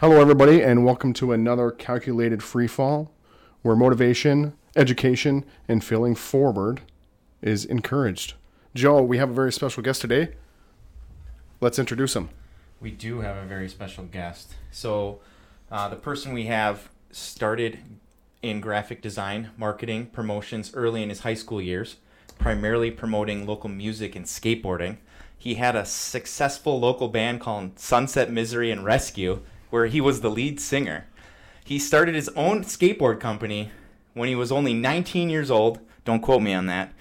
Hello, everybody, and welcome to another calculated free fall where motivation, education, and feeling forward is encouraged. Joe, we have a very special guest today. Let's introduce him. We do have a very special guest. So, uh, the person we have started in graphic design, marketing, promotions early in his high school years, primarily promoting local music and skateboarding. He had a successful local band called Sunset Misery and Rescue, where he was the lead singer. He started his own skateboard company when he was only 19 years old. Don't quote me on that.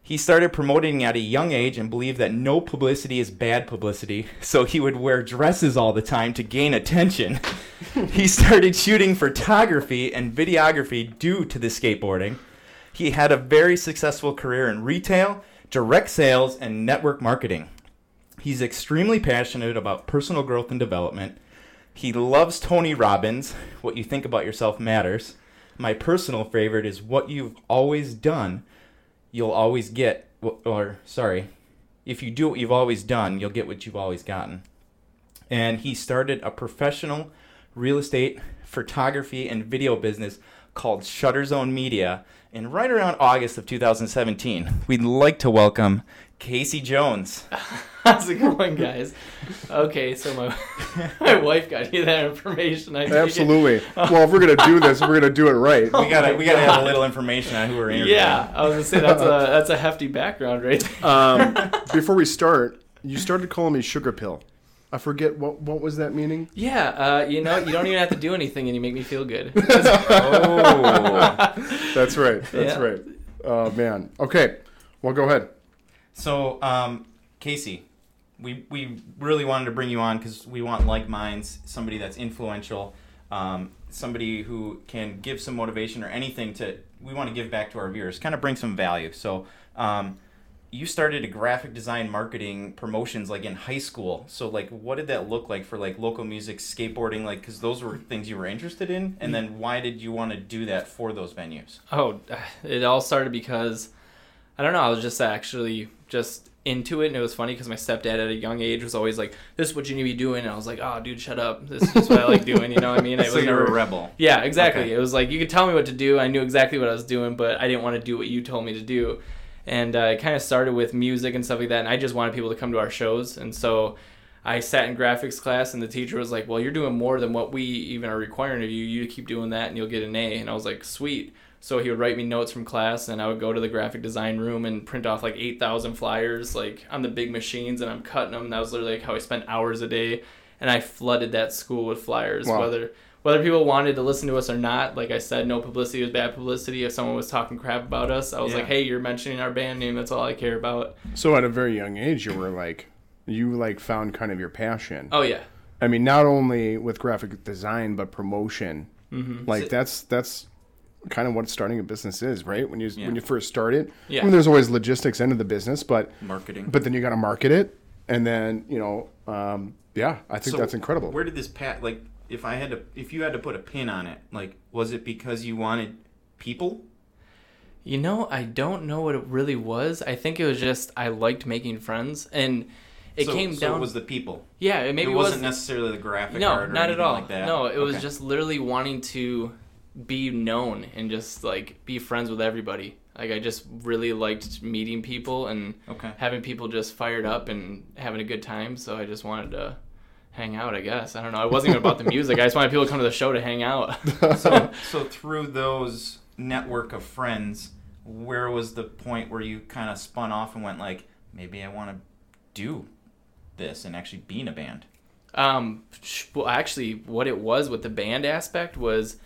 He started promoting at a young age and believed that no publicity is bad publicity, so he would wear dresses all the time to gain attention. he started shooting photography and videography due to the skateboarding. He had a very successful career in retail, direct sales, and network marketing. He's extremely passionate about personal growth and development. He loves Tony Robbins. What you think about yourself matters. My personal favorite is what you've always done, you'll always get, or sorry, if you do what you've always done, you'll get what you've always gotten. And he started a professional real estate, photography, and video business called Shutter Zone Media. And right around August of 2017, we'd like to welcome Casey Jones. How's it going, guys? Okay, so my my wife got you that information. I take it. Absolutely. well, if we're gonna do this, we're gonna do it right. We gotta we gotta have a little information on who we're interviewing. Yeah, I was gonna say that's a that's a hefty background right there. Um, before we start, you started calling me sugar pill. I forget what what was that meaning. Yeah, uh, you know, you don't even have to do anything, and you make me feel good. Oh. That's right. That's Yeah. right. Oh man. Okay. Well, go ahead. So, um, Casey, we we really wanted to bring you on because we want like minds, somebody that's influential, um, somebody who can give some motivation or anything to. We want to give back to our viewers, kind of bring some value. So, um, you started a graphic design marketing promotions like in high school. So, like, what did that look like for like local music, skateboarding, like, because those were things you were interested in, and then why did you want to do that for those venues? Oh, it all started because I don't know. I was just actually just into it, and it was funny because my stepdad at a young age was always like, "This is what you need to be doing," and I was like, "Oh, dude, shut up! This is what I like doing." You know what I mean? I so was you were never a rebel. Yeah, exactly. Okay. It was like you could tell me what to do. I knew exactly what I was doing, but I didn't want to do what you told me to do. And uh, it kind of started with music and stuff like that. And I just wanted people to come to our shows. And so I sat in graphics class, and the teacher was like, "Well, you're doing more than what we even are requiring of you. You keep doing that, and you'll get an A." And I was like, "Sweet." So he would write me notes from class, and I would go to the graphic design room and print off like eight thousand flyers, like on the big machines, and I'm cutting them. That was literally like how I spent hours a day, and I flooded that school with flyers, Wow. whether whether people wanted to listen to us or not. Like I said, no publicity was bad publicity. If someone was talking crap about us, I was Yeah. like, "Hey, you're mentioning our band name. That's all I care about." So at a very young age, you were like, you like found kind of your passion. Oh yeah, I mean, not only with graphic design, but promotion. mm-hmm. Like So- that's that's kind of what starting a business is, right? When you Yeah. when you first start it, Yeah. I mean, there's always logistics into the business, but Marketing. but then you got to market it, and then you know, um, yeah, I think So that's incredible. Where did this pat like if I had to if you had to put a pin on it, like was it because you wanted people? You know, I don't know what it really was. I think it was just I liked making friends, and it so, came so down. it was the people. yeah, it maybe it was wasn't necessarily the graphic no, art or not at anything all. like that. No, it was just literally wanting to be known and just like be friends with everybody. Like I just really liked meeting people and Okay. having people just fired up and having a good time. So I just wanted to hang out. I guess I don't know. It wasn't even about the music. I just wanted people to come to the show to hang out. so so through those network of friends, where was the point where you kind of spun off and went like, maybe I want to do this and actually be in a band? Um, well, actually, what it was with the band aspect was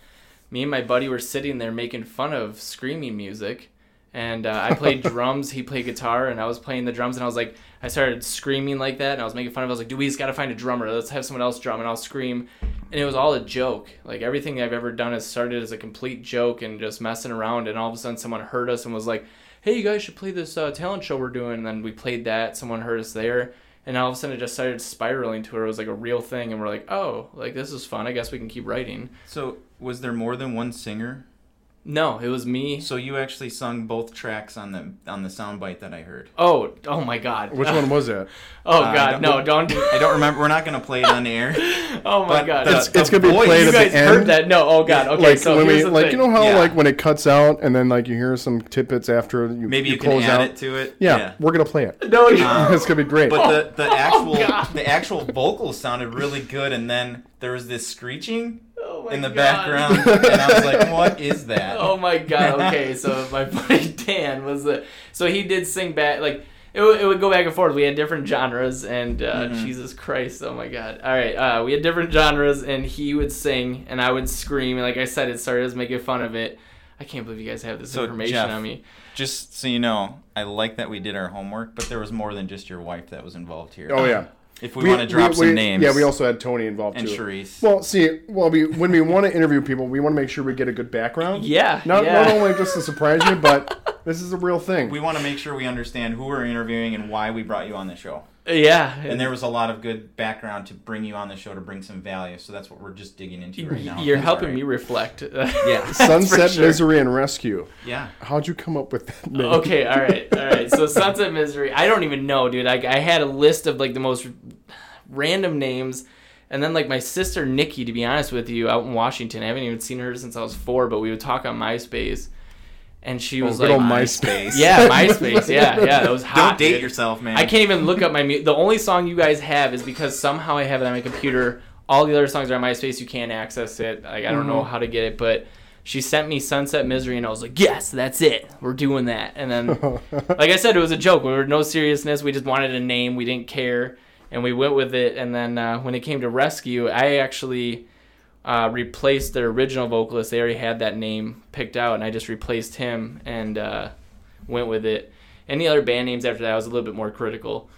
me and my buddy were sitting there making fun of screaming music. And uh, I played drums, he played guitar, and I was playing the drums. And I was like, I started screaming like that, and I was making fun of. it. I was like, "Dude, we just gotta find a drummer. Let's have someone else drum." And I'll scream, and it was all a joke. Like everything I've ever done has started as a complete joke and just messing around. And all of a sudden, someone heard us and was like, "Hey, you guys should play this uh, talent show we're doing." And then we played that. Someone heard us there, and all of a sudden it just started spiraling to where it was like a real thing. And we're like, "Oh, like this is fun. I guess we can keep writing." So was there more than one singer? No, it was me. So you actually sung both tracks on the on the soundbite that I heard. Oh, oh my God. Which one was that? Oh Uh, God, don't- no, don't. I don't remember. We're not gonna play it on air. Oh my God. the- It's, it's gonna be voice- played you at guys the end. heard that? No. Oh God. Okay. like so when here's we the like thing. you know how Yeah. like when it cuts out and then like you hear some tidbits after you Maybe you, you, can close add out. it to it. Yeah, we're gonna play it. No. you- Um, it's gonna be great. But the, the actual God. the actual vocals sounded really good, and then there was this screeching oh in the God. background, and I was like, "What is that?" Oh my god. Okay, so my buddy Dan was the so he did sing back like it, would- it would go back and forth. We had different genres and uh, Mhm. Jesus Christ, oh my god. All right, uh, we had different genres and he would sing and I would scream and like I said, it started as making fun of it. I can't believe you guys have this So, information Jeff, on me. Just so you know, I like that we did our homework, but there was more than just your wife that was involved here. oh yeah, If we, want to drop some we- names, Yeah, we also had Tony involved too. and too. Charisse. Well, see, well, we when we want to interview people, we want to make sure we get a good background. Yeah, Not yeah. not only just to surprise you, but this is a real thing. we want to make sure we understand who we're interviewing and why we brought you on the show. Yeah. And there was a lot of good background to bring you on the show to bring some value. So that's what we're just digging into right now. You're helping all me reflect. Yeah. Sunset sure. Misery and Rescue. Yeah. How'd you come up with that name? Okay, all right, all right. So Sunset Misery. I don't even know, dude. I, I had a list of like the most random names, and then like my sister Nikki, to be honest with you, out in Washington. I haven't even seen her since I was four, but we would talk on MySpace, and she was Oh, good like, MySpace. "Yeah, MySpace. Yeah, yeah, that was hot." Don't date dude. yourself, man. I can't even look up my mu- the only song you guys have is because somehow I have it on my computer. All the other songs are on MySpace. You can't access it. Like I don't know Mm-hmm. how to get it, but she sent me Sunset Misery, and I was like, yes, that's it. We're doing that. And then, like I said, it was a joke. We were no seriousness. We just wanted a name. We didn't care, and we went with it. And then uh, when it came to Rescue, I actually uh, replaced their original vocalist. They already had that name picked out, and I just replaced him and uh, went with it. Any other band names after that, I was a little bit more critical.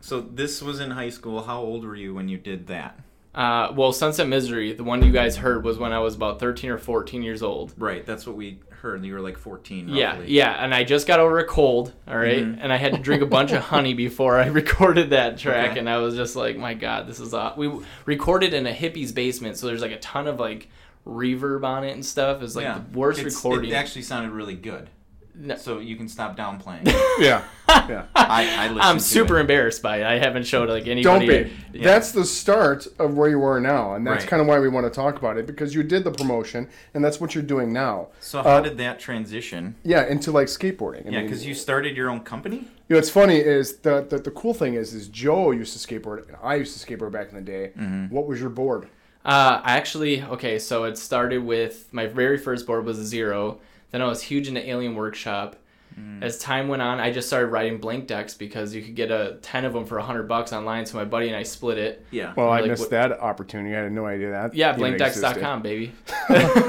So this was in high school. How old were you when you did that? Uh, well, Sunset Misery, the one you guys heard, was when I was about 13 or 14 years old. Right. That's what we heard. You were like 14. Yeah, roughly. yeah, and I just got over a cold, all right? Mhm. and I had to drink a bunch of honey before I recorded that track, Okay. and I was just like, my God, this is aw-. We recorded in a hippie's basement, so there's like a ton of like reverb on it and stuff. It's like yeah. the worst It's- recording. It actually sounded really good. No. So you can stop downplaying. Yeah, yeah. I, I listened I'm super it. embarrassed by it. I haven't showed like any. Don't be. Yeah. That's the start of where you are now, and that's Right. kind of why we want to talk about it because you did the promotion, and that's what you're doing now. So how Uh, did that transition? Yeah, into like skateboarding. I Yeah, because you started your own company. You know, what's funny is the, the the cool thing is is Joe used to skateboard and I used to skateboard back in the day. Mm-hmm. What was your board? Uh, I actually okay. So it started with my very first board was a zero. Then I was huge into Alien Workshop. Mm. As time went on, I just started writing blank decks because you could get a ten of them for hundred bucks online. So my buddy and I split it. Yeah. Well, I Like missed what- that opportunity. I had no idea that. Yeah, even blankdecks.com, baby.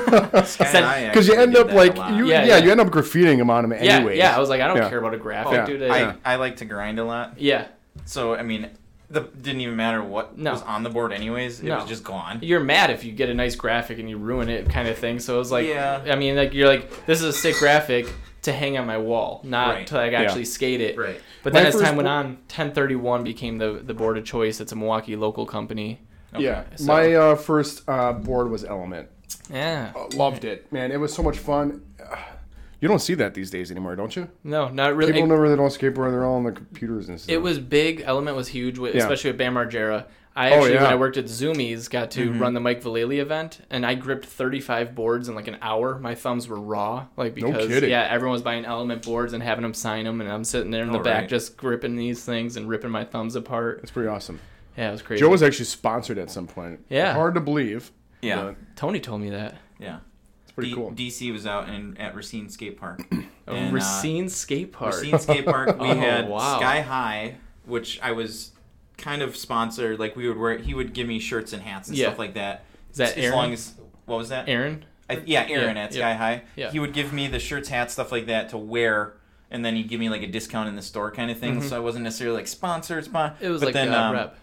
Because you end up like you, yeah, Yeah, yeah. you end up graffitiing them on them anyway. Yeah, yeah. I was like, I don't Yeah. care about a graphic, Yeah. dude. I, I, I like to grind a lot. yeah, So I mean, the didn't even matter what No. was on the board. Anyways, it No. was just gone. you're mad if you get a nice graphic and you ruin it, kind of thing. So it was like, Yeah. I mean, like you're like, this is a sick graphic to hang on my wall, not Right. to like actually skate it. Right. But then My as time went bo- on, 1031 became the the board of choice. It's a Milwaukee local company. Yeah, so- my uh, first uh, board was Element. Yeah. Uh, loved it, man. It was so much fun. You don't see that these days anymore, don't you? No, not really. People It, never they don't skateboard. They're all on the computers and stuff. it was big. Element was huge, with, Yeah. especially with Bam Margera. I Oh, actually, when. I worked at Zoomies, got to Mhm. run the Mike Vallely event, and I gripped 35 boards in like an hour. My thumbs were raw, like because kidding. yeah, everyone was buying Element boards and having them sign them, and I'm sitting there in the Oh, back right. just gripping these things and ripping my thumbs apart. It's pretty awesome. Yeah, it was crazy. Joe was actually sponsored at some point. Yeah. hard to believe. Yeah. but Tony told me that. Yeah. It's pretty D- cool. DC was out in at Racine Skate Park. Oh, And, uh, Racine Skate Park. Racine Skate Park. We Oh, had wow. Sky High, which I was kind of sponsored. Like we would wear. He would give me shirts and hats and Yeah. stuff like that. Is that as Aaron? long as what was that? Aaron? I, yeah, Aaron Yeah, at yeah. Sky High. Yeah. He would give me the shirts, hats, stuff like that to wear, and then he'd give me like a discount in the store kind of thing. Mhm. So I wasn't necessarily like sponsored. Spon- It was but like then a um, rep.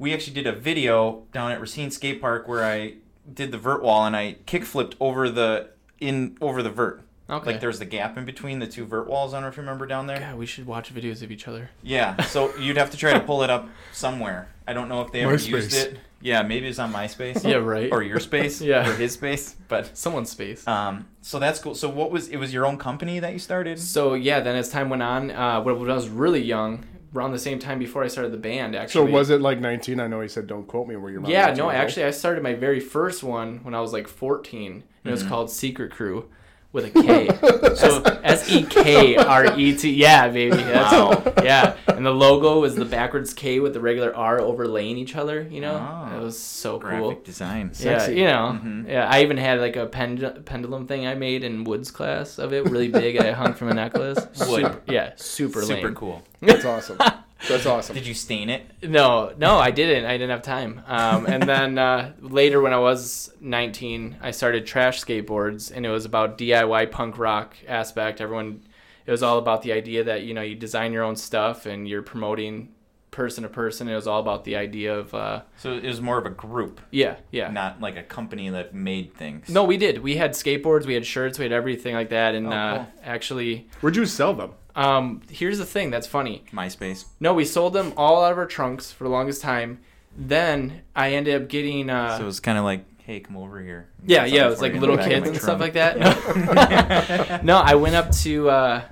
we actually did a video down at Racine Skate Park where I did the vert wall and I kick flipped over the in over the vert. Okay. Like there's the gap in between the two vert walls. I don't know if you remember down there. Yeah, we should watch videos of each other. Yeah, so you'd have to try to pull it up somewhere. I don't know if they ever used it. Yeah, maybe it's on MySpace. Yeah, right. Or your space. Yeah. Or his space. But Someone's space. um, so that's cool. So what was it? Was your own company that you started? So yeah, then as time went on, uh, when, when I was really young, around the same time before I started the band, Actually, So was it like 19? I know he said don't quote me where you're. Yeah, no, actually, I started my very first one when I was like 14, and it was Mhm. called Secret Crew with a K. so S E K R E T. Yeah, baby. That's, Wow. Yeah, and the logo was the backwards K with the regular R overlaying each other. You know, Oh. it was so Graphic cool. design. Sexy. Yeah, you know, Mhm. yeah. I even had like a pend- pendulum thing I made in Woods class of it, really big. I hung from a necklace. Wood. Super, yeah, super, Super lame. cool. That's awesome. That's awesome. Did you stain it? No, no, I didn't. I didn't have time. Um, and then uh, later, when I was 19, I started Trash Skateboards, and it was about DIY punk rock aspect. Everyone, it was all about the idea that you know you design your own stuff and you're promoting person to person. It was all about the idea of uh, So it was more of a group, yeah, yeah. not like a company that made things. No, we did. We had skateboards, we had shirts, we had everything like that. And Oh, uh, actually, Where'd you sell them? um, here's the thing that's funny. MySpace. No, we sold them all out of our trunks for the longest time. Then I ended up getting. Uh, so it was kind of like, hey, come over here. Yeah, yeah, it was like little the back of kids my and stuff like that. No, no I went up to uh,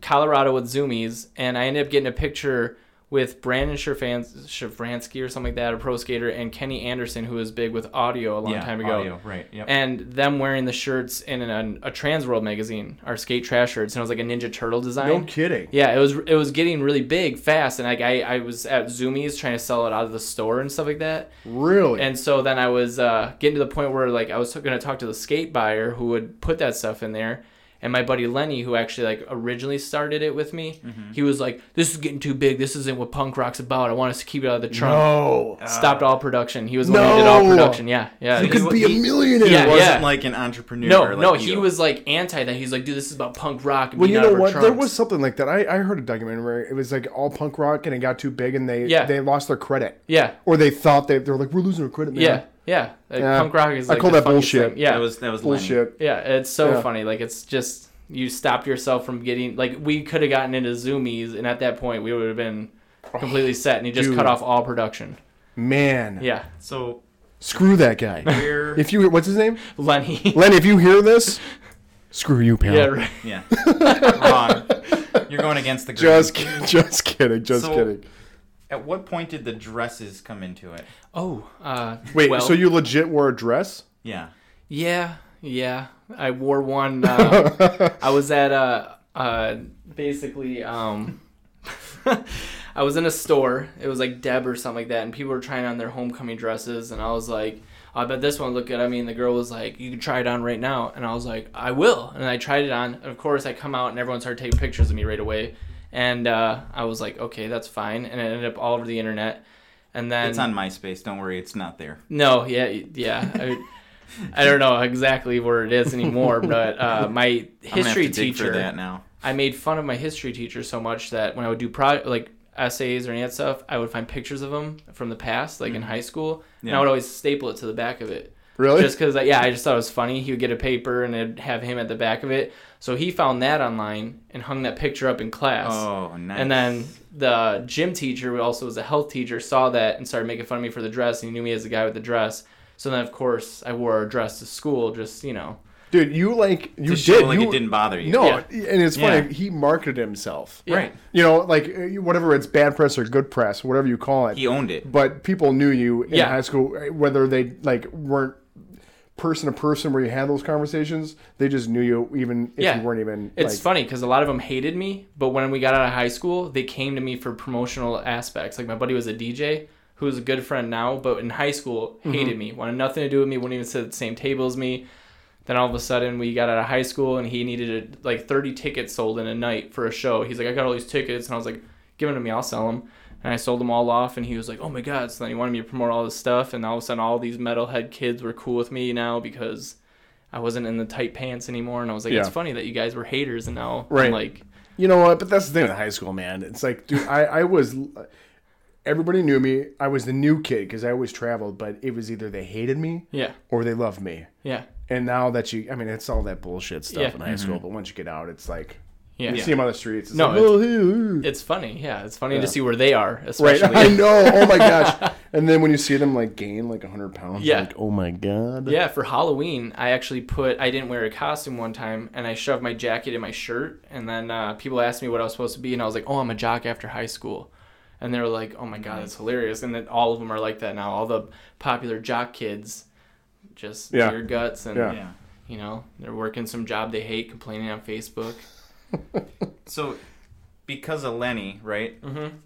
Colorado with Zoomies, and I ended up getting a picture with Brandon Shafransky or something like that, a pro skater, and Kenny Anderson, who was big with Adio a long yeah, time ago. Adio, right. Yep. And them wearing the shirts in an, a Trans World magazine, our skate trash shirts, and it was like a Ninja Turtle design. No kidding. Yeah, it was it was getting really big fast, and like I, I was at Zoomies trying to sell it out of the store and stuff like that. Really? And so then I was uh, getting to the point where like I was going to talk to the skate buyer who would put that stuff in there. And my buddy Lenny, who actually like originally started it with me, Mm-hmm. he was like, "This is getting too big. This isn't what punk rock's about. I want us to keep it out of the trunk." no. Stopped all production. He was the one who did all production. Yeah, yeah. you he could wa- be a millionaire. Yeah, He wasn't yeah. like an entrepreneur. no, like no, he was like anti that. He's like, "Dude, this is about punk rock." And Well, you know of our what? There was something like that. I, I heard a documentary it was like all punk rock and it got too big and they Yeah. they lost their credit. Yeah, Or they thought they, they were like, we're losing our credit, man. yeah, yeah. Like, Yeah. Punk rock is I call the that bullshit. thing. Yeah, That was that was Lenny. Bullshit. Yeah, it's so Yeah. funny. Like it's just you stopped yourself from getting like we could have gotten into zoomies, and at that point we would have been oh, completely set, and he just dude. cut off all production. Man. Yeah, So Screw that guy. we're if you, what's his name? Lenny. Lenny, if you hear this, screw you, pal. yeah, right. yeah wrong. You're going against the grain. Just, just kidding. Just So- kidding. At what point did the dresses come into it? Oh, uh, Wait, well, so you legit wore a dress? Yeah. Yeah, yeah. I wore one. Uh, I was at uh, uh, basically um, I was in a store. It was like Deb or something like that, and people were trying on their homecoming dresses, and I was like, "Oh, "I bet this one look good." I mean, the girl was like, "You can try it on right now," and I was like, "I will," and I tried it on. And of course, I come out, and everyone started taking pictures of me right away, and uh, I was like, "Okay, that's fine," and it ended up all over the internet. And then It's on MySpace. Don't worry, it's not there. no, yeah, yeah. I, I don't know exactly where it is anymore, but uh, my I'm gonna have history teacher, that now. I made fun of my history teacher so much that when I would do pro like essays or any of that stuff, I would find pictures of him from the past, like in high school, yeah. and I would always staple it to the back of it. Really? Just because, yeah, I just thought it was funny. He would get a paper and it'd have him at the back of it. So he found that online and hung that picture up in class. Oh, nice. And then the gym teacher, who also was a health teacher, saw that and started making fun of me for the dress. And he knew me as the guy with the dress. So then, of course, I wore a dress to school, just you know. Dude, you like, you to did. show like you, it didn't bother you. No, Yeah. and it's funny. Yeah. He marketed himself. Yeah. Right. You know, like uh, whatever it's bad press or good press, whatever you call it. He owned it. but people knew you in Yeah. high school, uh, whether they like weren't person to person where you had those conversations. They just knew you, even if Yeah. you weren't even. It's like, funny because a lot of them hated me, but when we got out of high school, they came to me for promotional aspects. Like my buddy was a DJ who is a good friend now, but in high school mm-hmm. hated me, wanted nothing to do with me, wouldn't even sit at the same table as me. Then all of a sudden we got out of high school and he needed like 30 tickets sold in a night for a show. He's like, I got all these tickets, and I was like, give them to me, I'll sell them. And I sold them all off, and he was like, "Oh my god!" So then he wanted me to promote all this stuff, and all of a sudden, all these metalhead kids were cool with me now because I wasn't in the tight pants anymore. And I was like, "It's funny that you guys were haters, and now Right. I'm like, You know what? But that's the thing with high school, man. It's like, dude, I, I was. everybody knew me. I was the new kid because I always traveled, but it was either they hated me Yeah. or they loved me. Yeah. And now that you, I mean, it's all that bullshit stuff Yeah. in high mm-hmm. school, but once you get out, it's like Yeah. you see them on the streets. It's No, like, it's- oh, hey, hey. It's funny. Yeah. It's funny Yeah. to see where they are, right? I know. Oh my gosh! And then when you see them like gain like hundred pounds, Yeah. like oh my god. Yeah, for Halloween, I actually put I didn't wear a costume one time, and I shoved my jacket in my shirt, and then uh, people asked me what I was supposed to be, and I was like, "Oh, I'm a jock after high school," and they were like, "Oh my god, that's hilarious!" And then all of them are like that now. All the popular jock kids, just Yeah. beer guts, and Yeah. Yeah. you know they're working some job they hate, complaining on Facebook. So, because of Lenny, right? Mm-hmm.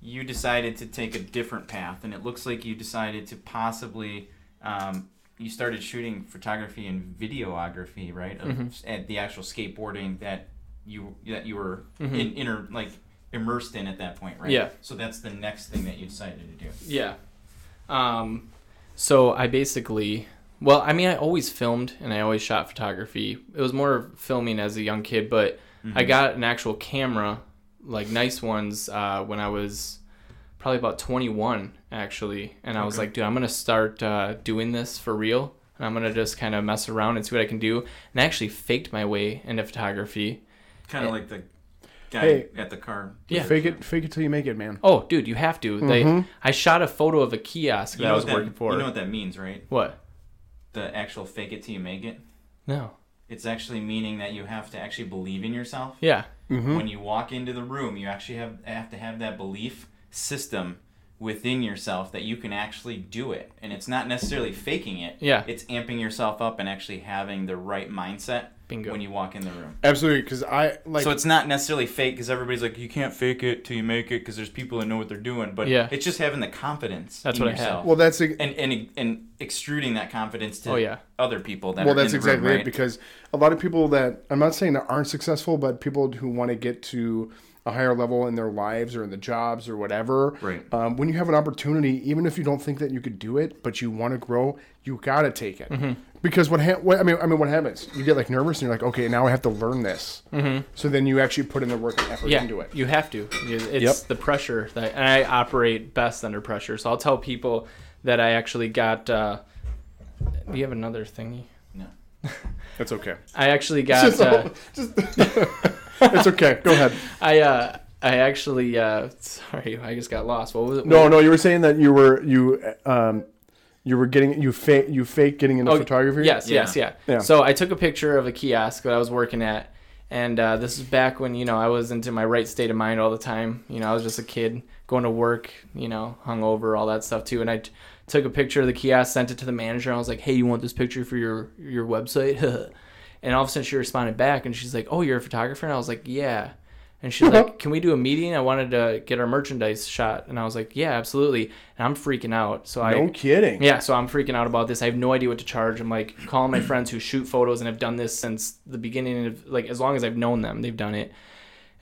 You decided to take a different path, and it looks like you decided to possibly. Um, you started shooting photography and videography, right? Of, Mhm. At the actual skateboarding that you that you were Mhm. in, inner like immersed in at that point, right? Yeah. So that's the next thing that you decided to do. Yeah. Um, so I basically, well, I mean, I always filmed and I always shot photography. It was more filming as a young kid, but I got an actual camera, like nice ones, uh, when I was probably about 21, actually. And I was like, dude, I'm going to start uh, doing this for real. And I'm going to just kind of mess around and see what I can do. And I actually faked my way into photography. Kind of like the guy Hey. at the car. Yeah. Fake it, fake it till you make it, man. Oh, dude, you have to. They, Mhm. I shot a photo of a kiosk You that I was that, working for. You know what that means, right? what? The actual fake it till you make it. No. It's actually meaning that you have to actually believe in yourself. Yeah. Mm-hmm. When you walk into the room, you actually have have to have that belief system within yourself that you can actually do it. And it's not necessarily faking it. Yeah. It's amping yourself up and actually having the right mindset Bingo. when you walk in the room. Absolutely, because I like. so it's not necessarily fake because everybody's like, you can't fake it till you make it because there's people that know what they're doing. But Yeah. it's just having the confidence That's in what I have. well, that's a, and, and and extruding that confidence to Oh, yeah. other people that well, are that's in the room, exactly right? it. Because a lot of people that I'm not saying that aren't successful, but people who want to get to a higher level in their lives or in the jobs or whatever. Right. Um, when you have an opportunity, even if you don't think that you could do it, but you want to grow, you gotta take it. Mm-hmm. Because what, ha- what I mean, I mean, what happens? You get like nervous, and you're like, okay, now I have to learn this. Mm-hmm. So then you actually put in the work and effort yeah, into it. you have to. It's Yep. the pressure that, and I operate best under pressure. So I'll tell people that I actually got. Uh, do you have another thingy? No. That's okay. I actually got. Uh, Just, it's okay. Go ahead. I uh, I actually. Uh, sorry, I just got lost. What was it? No, no, you were saying that you were you um you were getting you fake you fake getting into Oh, photography. Yes, Yeah. yes, yeah. Yeah. So I took a picture of a kiosk that I was working at, and uh, this is back when you know I was into my right state of mind all the time. You know, I was just a kid going to work, you know, hungover, all that stuff too. And I t- took a picture of the kiosk, sent it to the manager, and I was like, "Hey, you want this picture for your your website?" and all of a sudden, she responded back, and she's like, "Oh, you're a photographer?" And I was like, "Yeah." And she's like, "Can we do a meeting? I wanted to get our merchandise shot." And I was like, "Yeah, absolutely." And I'm freaking out. So I No kidding. yeah, so I'm freaking out about this. I have no idea what to charge. I'm like calling my friends who shoot photos and have done this since the beginning of like as long as I've known them, they've done it.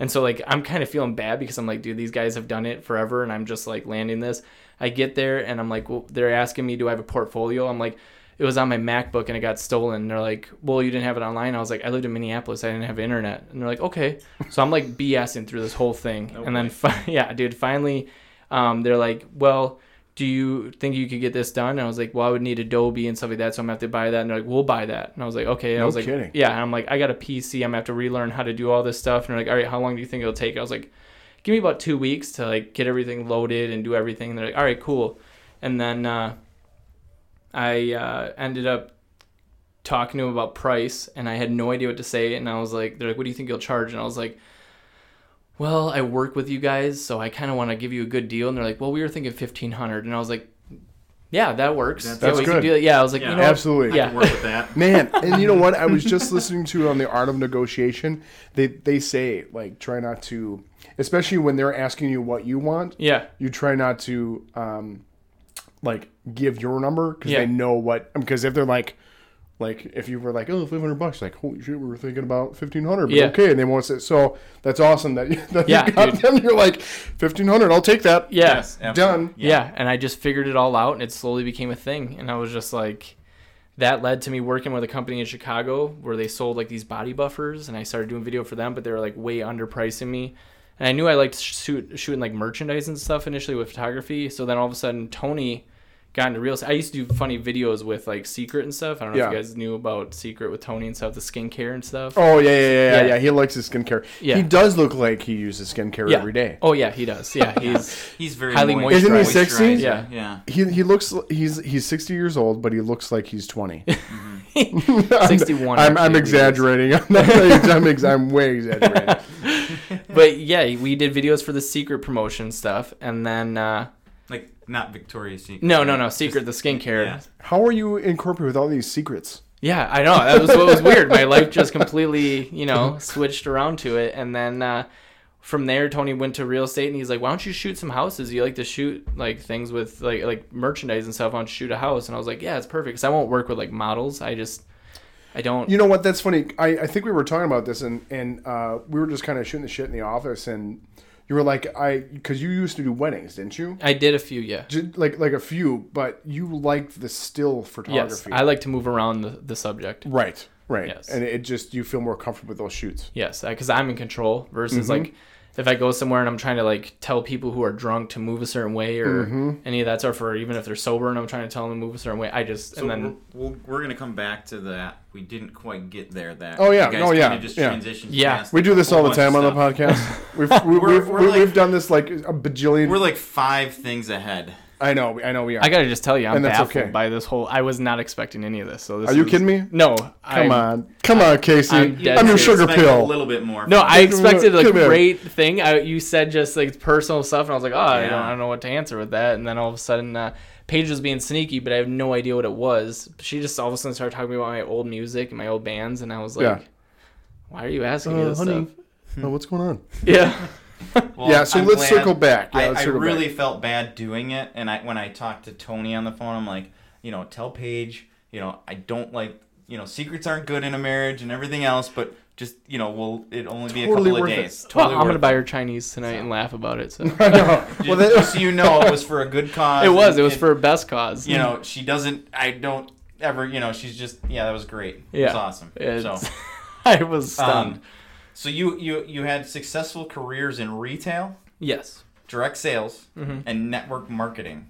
And so like I'm kind of feeling bad because I'm like, dude, these guys have done it forever, and I'm just like landing this. I get there and I'm like, well, they're asking me, do I have a portfolio? I'm like, it was on my MacBook and it got stolen. They're like, well, you didn't have it online. I was like, I lived in Minneapolis. I didn't have internet. And they're like, okay. So I'm like BSing through this whole thing, No and then fi- yeah, dude, finally, um, they're like, well do you think you could get this done? And I was like, well, I would need Adobe and stuff like that, so I'm gonna have to buy that. And they're like, we'll buy that. And I was like, okay. And I was like, kidding. yeah. And I'm like, I got a PC. I'm gonna have to relearn how to do all this stuff. And they're like, all right, how long do you think it'll take? I was like, give me about two weeks to like get everything loaded and do everything. And they're like, all right, cool. And then uh, I uh, ended up talking to him about price, and I had no idea what to say. And I was like, they're like, what do you think you'll charge? And I was like. Well, I work with you guys, so I kind of want to give you a good deal. And they're like, "Well, we were thinking fifteen hundred, and I was like, "Yeah, that works. That's- yeah, That's we can good. do that." Yeah, I was like, Yeah. "You know, what? Absolutely. I Yeah. can work with that. Man, and you know what? I was just listening to on the art of negotiation. They they say like try not to, especially when they're asking you what you want. yeah, You try not to um, like give your number because Yeah. they know what. Um, because if they're like, like if you were like, oh, 500 bucks, like holy shit, we were thinking about 1500, but Yeah. okay, and they won't say. So that's awesome that you, that Yeah, you got dude. them. You're like 1500, I'll take that. yeah, Yes, absolutely. Done. yeah, And I just figured it all out, and it slowly became a thing. And I was just like, that led to me working with a company in Chicago where they sold like these body buffers, and I started doing video for them, but they were like way underpricing me. And I knew I liked shoot, shooting like merchandise and stuff initially with photography. So then all of a sudden, Tony got into real estate. I used to do funny videos with like Seacret and stuff. I don't know if you guys knew about Seacret with Tony and stuff, the skincare and stuff. Oh yeah, yeah, yeah, yeah, Yeah. yeah. He likes his skincare. Yeah. He does look like he uses skincare yeah. every day. Oh yeah, he does. Yeah, he's He's very Highly moist- Isn't he moisturized. 60? Yeah. yeah. He he looks he's he's 60 years old, but he looks like he's 20. Mm-hmm. 61. I'm, I'm I believe. exaggerating. I'm, not, I'm, ex- I'm way exaggerating. But yeah, we did videos for the Seacret promotion stuff, and then uh, Like not Victoria's Secret. no, no, no, Just- Seacret the skincare. Yeah. How are you incorporated with all these secrets? Yeah, I know. That was what was weird. My life just completely, you know, switched around to it. And then uh, from there, Tony went to real estate, and he's like, "Why don't you shoot some houses? You like to shoot like things with like like merchandise and stuff. Why don't you shoot a house?" And I was like, "Yeah, it's perfect." Because I won't work with like models. I just, I don't. You know what? That's funny. I, I think we were talking about this, and and uh, we were just kind of shooting the shit in the office, and you were like, I because you used to do weddings, didn't you? I did a few, yeah. Ju- Like like a few, but you liked the still photography. Yes. I like to move around the, the subject. right, right, Yes. and it just you feel more comfortable with those shoots. Yes, because I'm in control versus Mm-hmm. like if I go somewhere and I'm trying to like tell people who are drunk to move a certain way or Mm-hmm. any of that stuff, or even if they're sober and I'm trying to tell them to move a certain way, I just So and then we're, we're, we're gonna come back to that. We didn't quite get there. That Oh, yeah. you guys Oh, yeah. Just Yeah. Yeah. past We do this all the time on the podcast. We've we, We're- we've, we're we, like- we've done this like a bajillion. We're like five things ahead. I know, I know, we are. I gotta just tell you, I'm And that's baffled okay. by this whole. I was not expecting any of this. So this are you is- kidding me? No, Come I'm- on, come on, Casey. I'm I'm, your sugar pill. A little bit more. No, I expected a Come here. great thing. I, you said just like personal stuff, and I was like, oh, I, don't, I don't know what to answer with that. And then all of a sudden, uh, Paige was being sneaky, but I have no idea what it was. She just all of a sudden started talking about my old music and my old bands, and I was like, Yeah. why are you asking me Uh, this honey. stuff? Oh, what's going on? Yeah. Well, yeah, so I'm let's glad- circle back. Yeah, I, let's I really back. felt bad doing it, and I when I talked to Tony on the phone, I'm like, you know, tell Paige, you know, I don't like, you know, secrets aren't good in a marriage and everything else, but just, you know, will it only be a couple of worth it. days? well, Totally I'm gonna worth buy her Chinese tonight and laugh about it. So I know. Just, Well, that, just so you know, it was for a good cause. it was. It was for a best cause. you know, she doesn't. I don't ever. You know, she's just. Yeah, that was great. It was awesome. It's- So, I was stunned. um, so you you you had successful careers in retail, yes. direct sales, Mhm. and network marketing.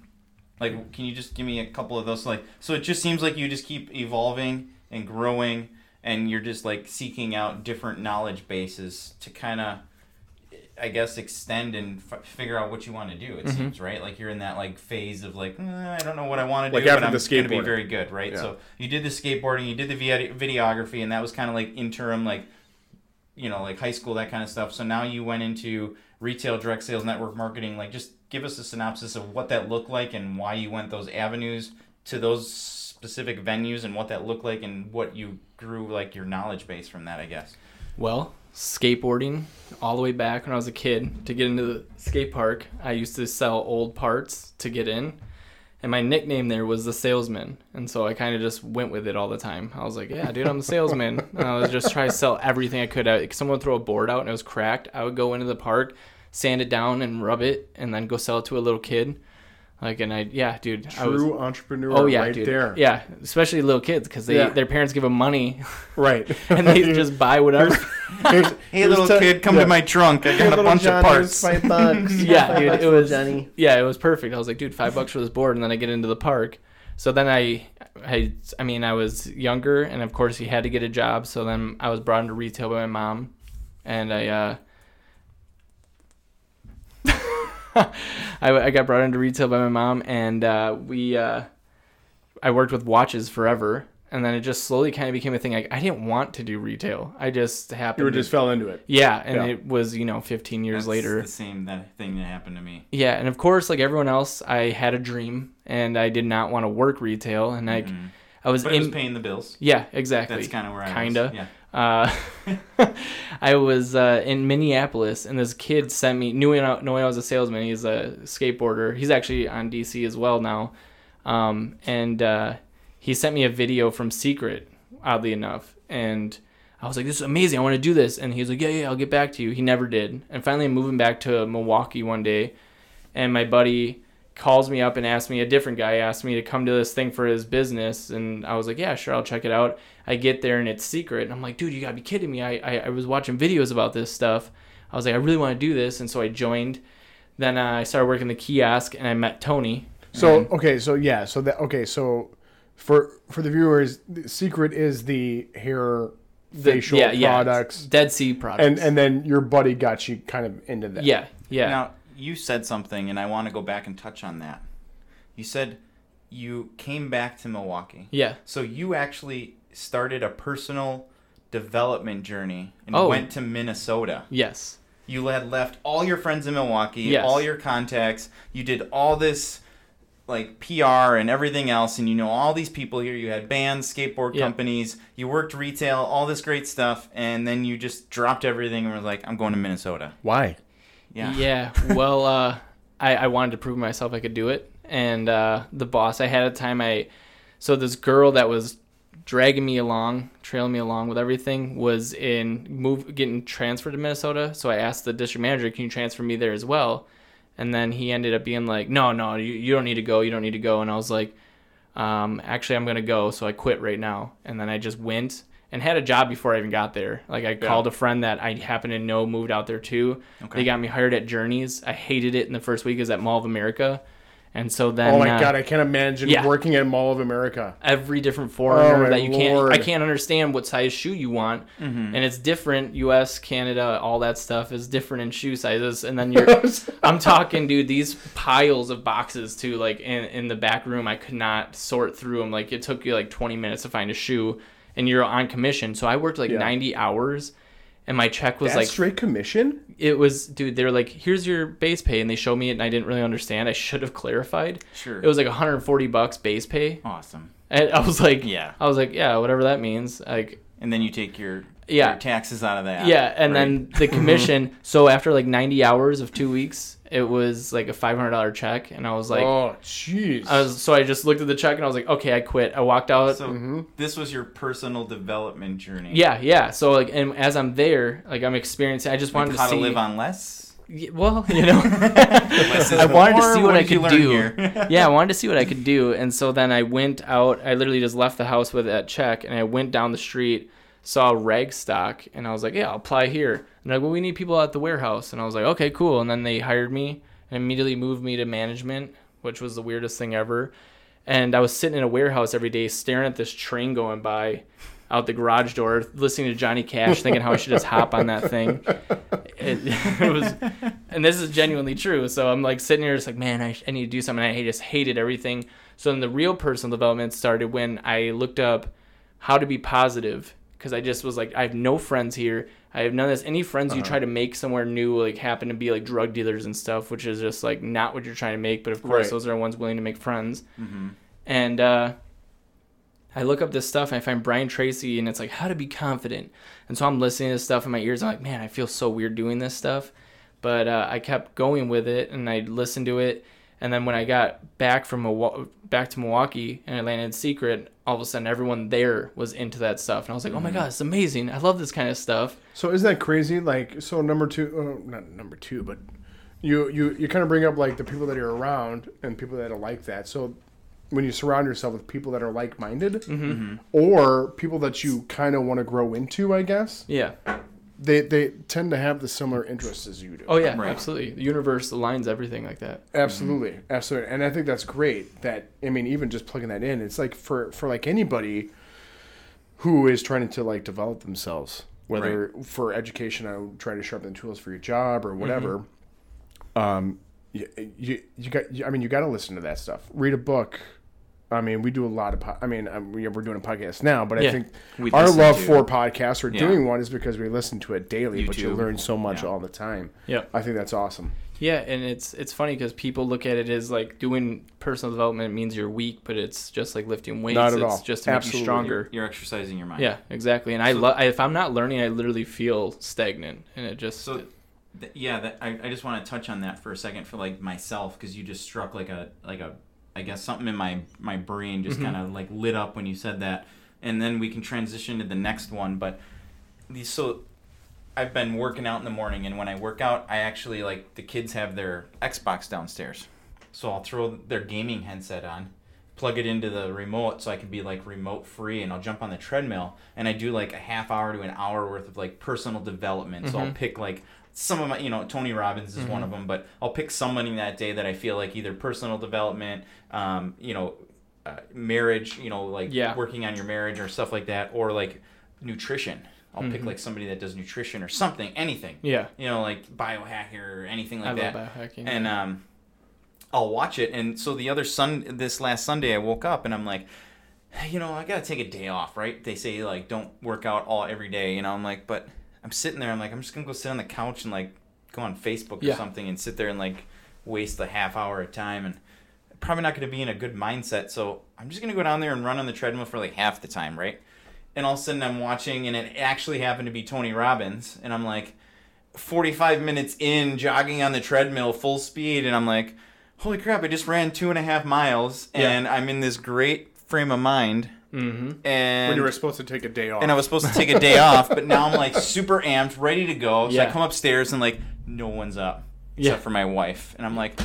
Like, can you just give me a couple of those? Like, so it just seems like you just keep evolving and growing, and you're just like seeking out different knowledge bases to kind of, I guess, extend and f- figure out what you want to do. It Mhm. seems right. Like you're in that like phase of like, eh, I don't know what I want to Like do, after but I'm the gonna be skateboarding. very good, right? Yeah. So you did the skateboarding, you did the vid- videography, and that was kind of like interim, like you know, like high school, that kind of stuff. So now you went into retail, direct sales, network marketing. Like, just give us a synopsis of what that looked like and why you went those avenues to those specific venues and what that looked like and what you grew like your knowledge base from that, I guess. Well, skateboarding all the way back when I was a kid to get into the skate park, I used to sell old parts to get in. And my nickname there was the salesman. And so I kind of just went with it all the time. I was like, yeah, dude, I'm the salesman. and I was just trying to sell everything I could. I, someone would throw a board out and it was cracked. I would go into the park, sand it down and rub it, and then go sell it to a little kid. Like, and I, yeah, dude. I was, true entrepreneur. oh, yeah, right dude. there. Yeah, especially little kids because they Yeah. their parents give them money right. and they just buy whatever. Here's- Hey, here's little te- kid, come yeah. to my trunk. I got a bunch Johnny, of parts. Five bucks. Yeah, Five dude, bucks it was Johnny. yeah, it was perfect. I was like, dude, five bucks for this board, and then I get into the park. So then I, I, I mean, I was younger, and of course, you had to get a job. So then I was brought into retail by my mom, and I, uh, I, I got brought into retail by my mom, and uh, we, uh, I worked with watches forever, and then it just slowly kind of became a thing. Like I didn't want to do retail. I just happened. You were to- just fell into it. yeah, and Yeah. it was you know 15 years That's later. the same that thing that happened to me. Yeah, and of course, like everyone else, I had a dream, and I did not want to work retail, and like Mhm. I was But it was in. paying the bills. yeah, exactly. That's kind of where I Kinda. was. Yeah. Uh, I was uh, in Minneapolis, and this kid sent me, I, knowing I was a salesman. He's a skateboarder. He's actually on DC as well now, um, and uh, he sent me a video from Seacret, oddly enough, and I was like, "This is amazing! I want to do this." And he was like, "Yeah, yeah, I'll get back to you." He never did, and finally, I'm moving back to Milwaukee one day, and my buddy calls me up and asks me a different guy asked me to come to this thing for his business and i was like yeah sure i'll check it out i get there and it's Seacret and i'm like dude you gotta be kidding me i i, I was watching videos about this stuff I was like, I really want to do this, and so I joined. Then uh, I started working the kiosk, and I met Tony. So And- okay, so yeah, so that okay, so for for the viewers, the Seacret is the hair the- facial yeah, yeah, products, Dead Sea products, and and then your buddy got you kind of into that. yeah, yeah, Now, you said something, and I want to go back and touch on that. You said you came back to Milwaukee. yeah. So you actually started a personal development journey and Oh. went to Minnesota. Yes. You had left all your friends in Milwaukee, Yes. all your contacts. You did all this like PR and everything else, and you know all these people here. You had bands, skateboard Yeah. companies, you worked retail, all this great stuff, and then you just dropped everything and was like, "I'm going to Minnesota." Why? Yeah. Yeah. well, uh, I, I wanted to prove myself I could do it. And uh, the boss I had at the time, I so this girl that was dragging me along, trailing me along with everything, was in move getting transferred to Minnesota. So I asked the district manager, "Can you transfer me there as well?" And then he ended up being like, "No, no, you, you don't need to go. You don't need to go." And I was like, um, "Actually, I'm gonna go." So I quit right now. And then I just went and had a job before I even got there. Like I called a friend that I happen to know moved out there too. Okay. They got me hired at Journeys. I hated it in the first week. Is at Mall of America, and so then oh my uh, god, I can't imagine yeah. working at Mall of America. every different foreigner Oh, that you can't. Lord. I can't understand what size shoe you want, and it's different. U.S., Canada, all that stuff is different in shoe sizes, and then you're. I'm talking, dude. These piles of boxes too, like in in the back room, I could not sort through them. Like it took you like 20 minutes to find a shoe, and you're on commission. So I worked like Yeah. 90 hours, and my check was That's like straight commission. it was dude they're like here's your base pay and they showed me it and i didn't really understand i should have clarified Sure. it was like 140 bucks base pay awesome. and i was like Yeah. i was like yeah whatever that means like And then you take your Yeah. your taxes out of that. yeah and right? then the commission so after like 90 hours of two weeks it was like a $500 check and i was like oh, jeez. i was so i just looked at the check and i was like okay i quit i walked out So mm-hmm. this was your personal development journey. yeah yeah so like and as i'm there like i'm experiencing i just Like wanted how to see How to live on less. Y- well you know I wanted to see what I could do. yeah, I wanted to see what I could do. And so then I went out. I literally just left the house with that check and I went down the street, saw Ragstock, and I was like, yeah, I'll apply here. And they're like, well, we need people at the warehouse. And I was like, okay, cool. And then they hired me and immediately moved me to management, which was the weirdest thing ever. And I was sitting in a warehouse every day staring at this train going by out the garage door, listening to Johnny Cash, thinking how I should just hop on that thing. It, it was, and this is genuinely true. So I'm like sitting here, just like, man, I, I need to do something. I just hated everything. So then the real personal development started when I looked up how to be positive because I just was like, I have no friends here. I have none of this. Any friends you try to make somewhere new, like happen to be like drug dealers and stuff, which is just like not what you're trying to make. But of course, Right. those are the ones willing to make friends. Mhm. And uh, I look up this stuff and I find Brian Tracy, and it's like how to be confident. And so I'm listening to this stuff in my ears. I'm like, man, I feel so weird doing this stuff. But uh, I kept going with it, and I listened to it. And then when I got back from Milwa- back to Milwaukee and I landed Seacret, all of a sudden everyone there was into that stuff, and I was like, oh my god, it's amazing! I love this kind of stuff. So isn't that crazy? Like, so number two, uh, not number two, but you you you kind of bring up like the people that are around and people that are like that. So when you surround yourself with people that are like minded, Mm-hmm. or people that you kind of want to grow into, I guess Yeah. They they tend to have the similar interests as you do. Oh yeah, Right. absolutely. The universe aligns everything like that. Absolutely, Mm-hmm. absolutely, and I think that's great. That I mean, even just plugging that in, it's like for for like anybody who is trying to like develop themselves, whether for education, or trying to sharpen the tools for your job or whatever. Mm-hmm. Um, you, you you got I mean, you got to listen to that stuff. Read a book. I mean, we do a lot of. Po- I mean, um, we- we're doing a podcast now, but I think our love to- for podcasts or Yeah. doing one is because we listen to it daily. But you learn so much Yeah. all the time. Yeah. I think that's awesome. Yeah, and it's it's funny because people look at it as like doing personal development means you're weak, but it's just like lifting weights. Not at it's all. just to make Absolutely. you stronger. You're exercising your mind. Yeah, exactly. And I So- love if I'm not learning, I literally feel stagnant, and it just So, th- yeah, that, I, I just want to touch on that for a second for like myself because you just struck like a like a I guess something in my my brain just mm-hmm. kind of like lit up when you said that, and then we can transition to the next one. But these so I've been working out in the morning, and when I work out, I actually like the kids have their Xbox downstairs, so I'll throw their gaming headset on. Plug it into the remote so I can be like remote free, and I'll jump on the treadmill and I do like a half hour to an hour worth of like personal development. So I'll mm-hmm. pick like some of my, you know, Tony Robbins is one of them, but I'll pick somebody that day that I feel like either personal development, um, you know, uh, marriage, you know, like Yeah. working on your marriage or stuff like that, or like nutrition. I'll pick like somebody that does nutrition or something, anything. Yeah. You know, like biohacker or anything like I that love biohacking. and um, I'll watch it. And so the other sun, this last Sunday, I woke up and I'm like, you know, I gotta take a day off, right? They say like don't work out all every day, you know. I'm like, but I'm sitting there. I'm like, I'm just gonna go sit on the couch and like go on Facebook or Yeah. something and sit there and like waste a half hour of time and probably not gonna be in a good mindset. So I'm just gonna go down there and run on the treadmill for like half the time, right? And all of a sudden I'm watching, and it actually happened to be Tony Robbins, and I'm like. 45 minutes in jogging on the treadmill full speed and i'm like holy crap i just ran two and a half miles Yeah. and i'm in this great frame of mind mm-hmm. and when you were supposed to take a day off. and i was supposed to take a day off but now i'm like super amped ready to go so i come upstairs and like no one's up Yeah. except for my wife and i'm like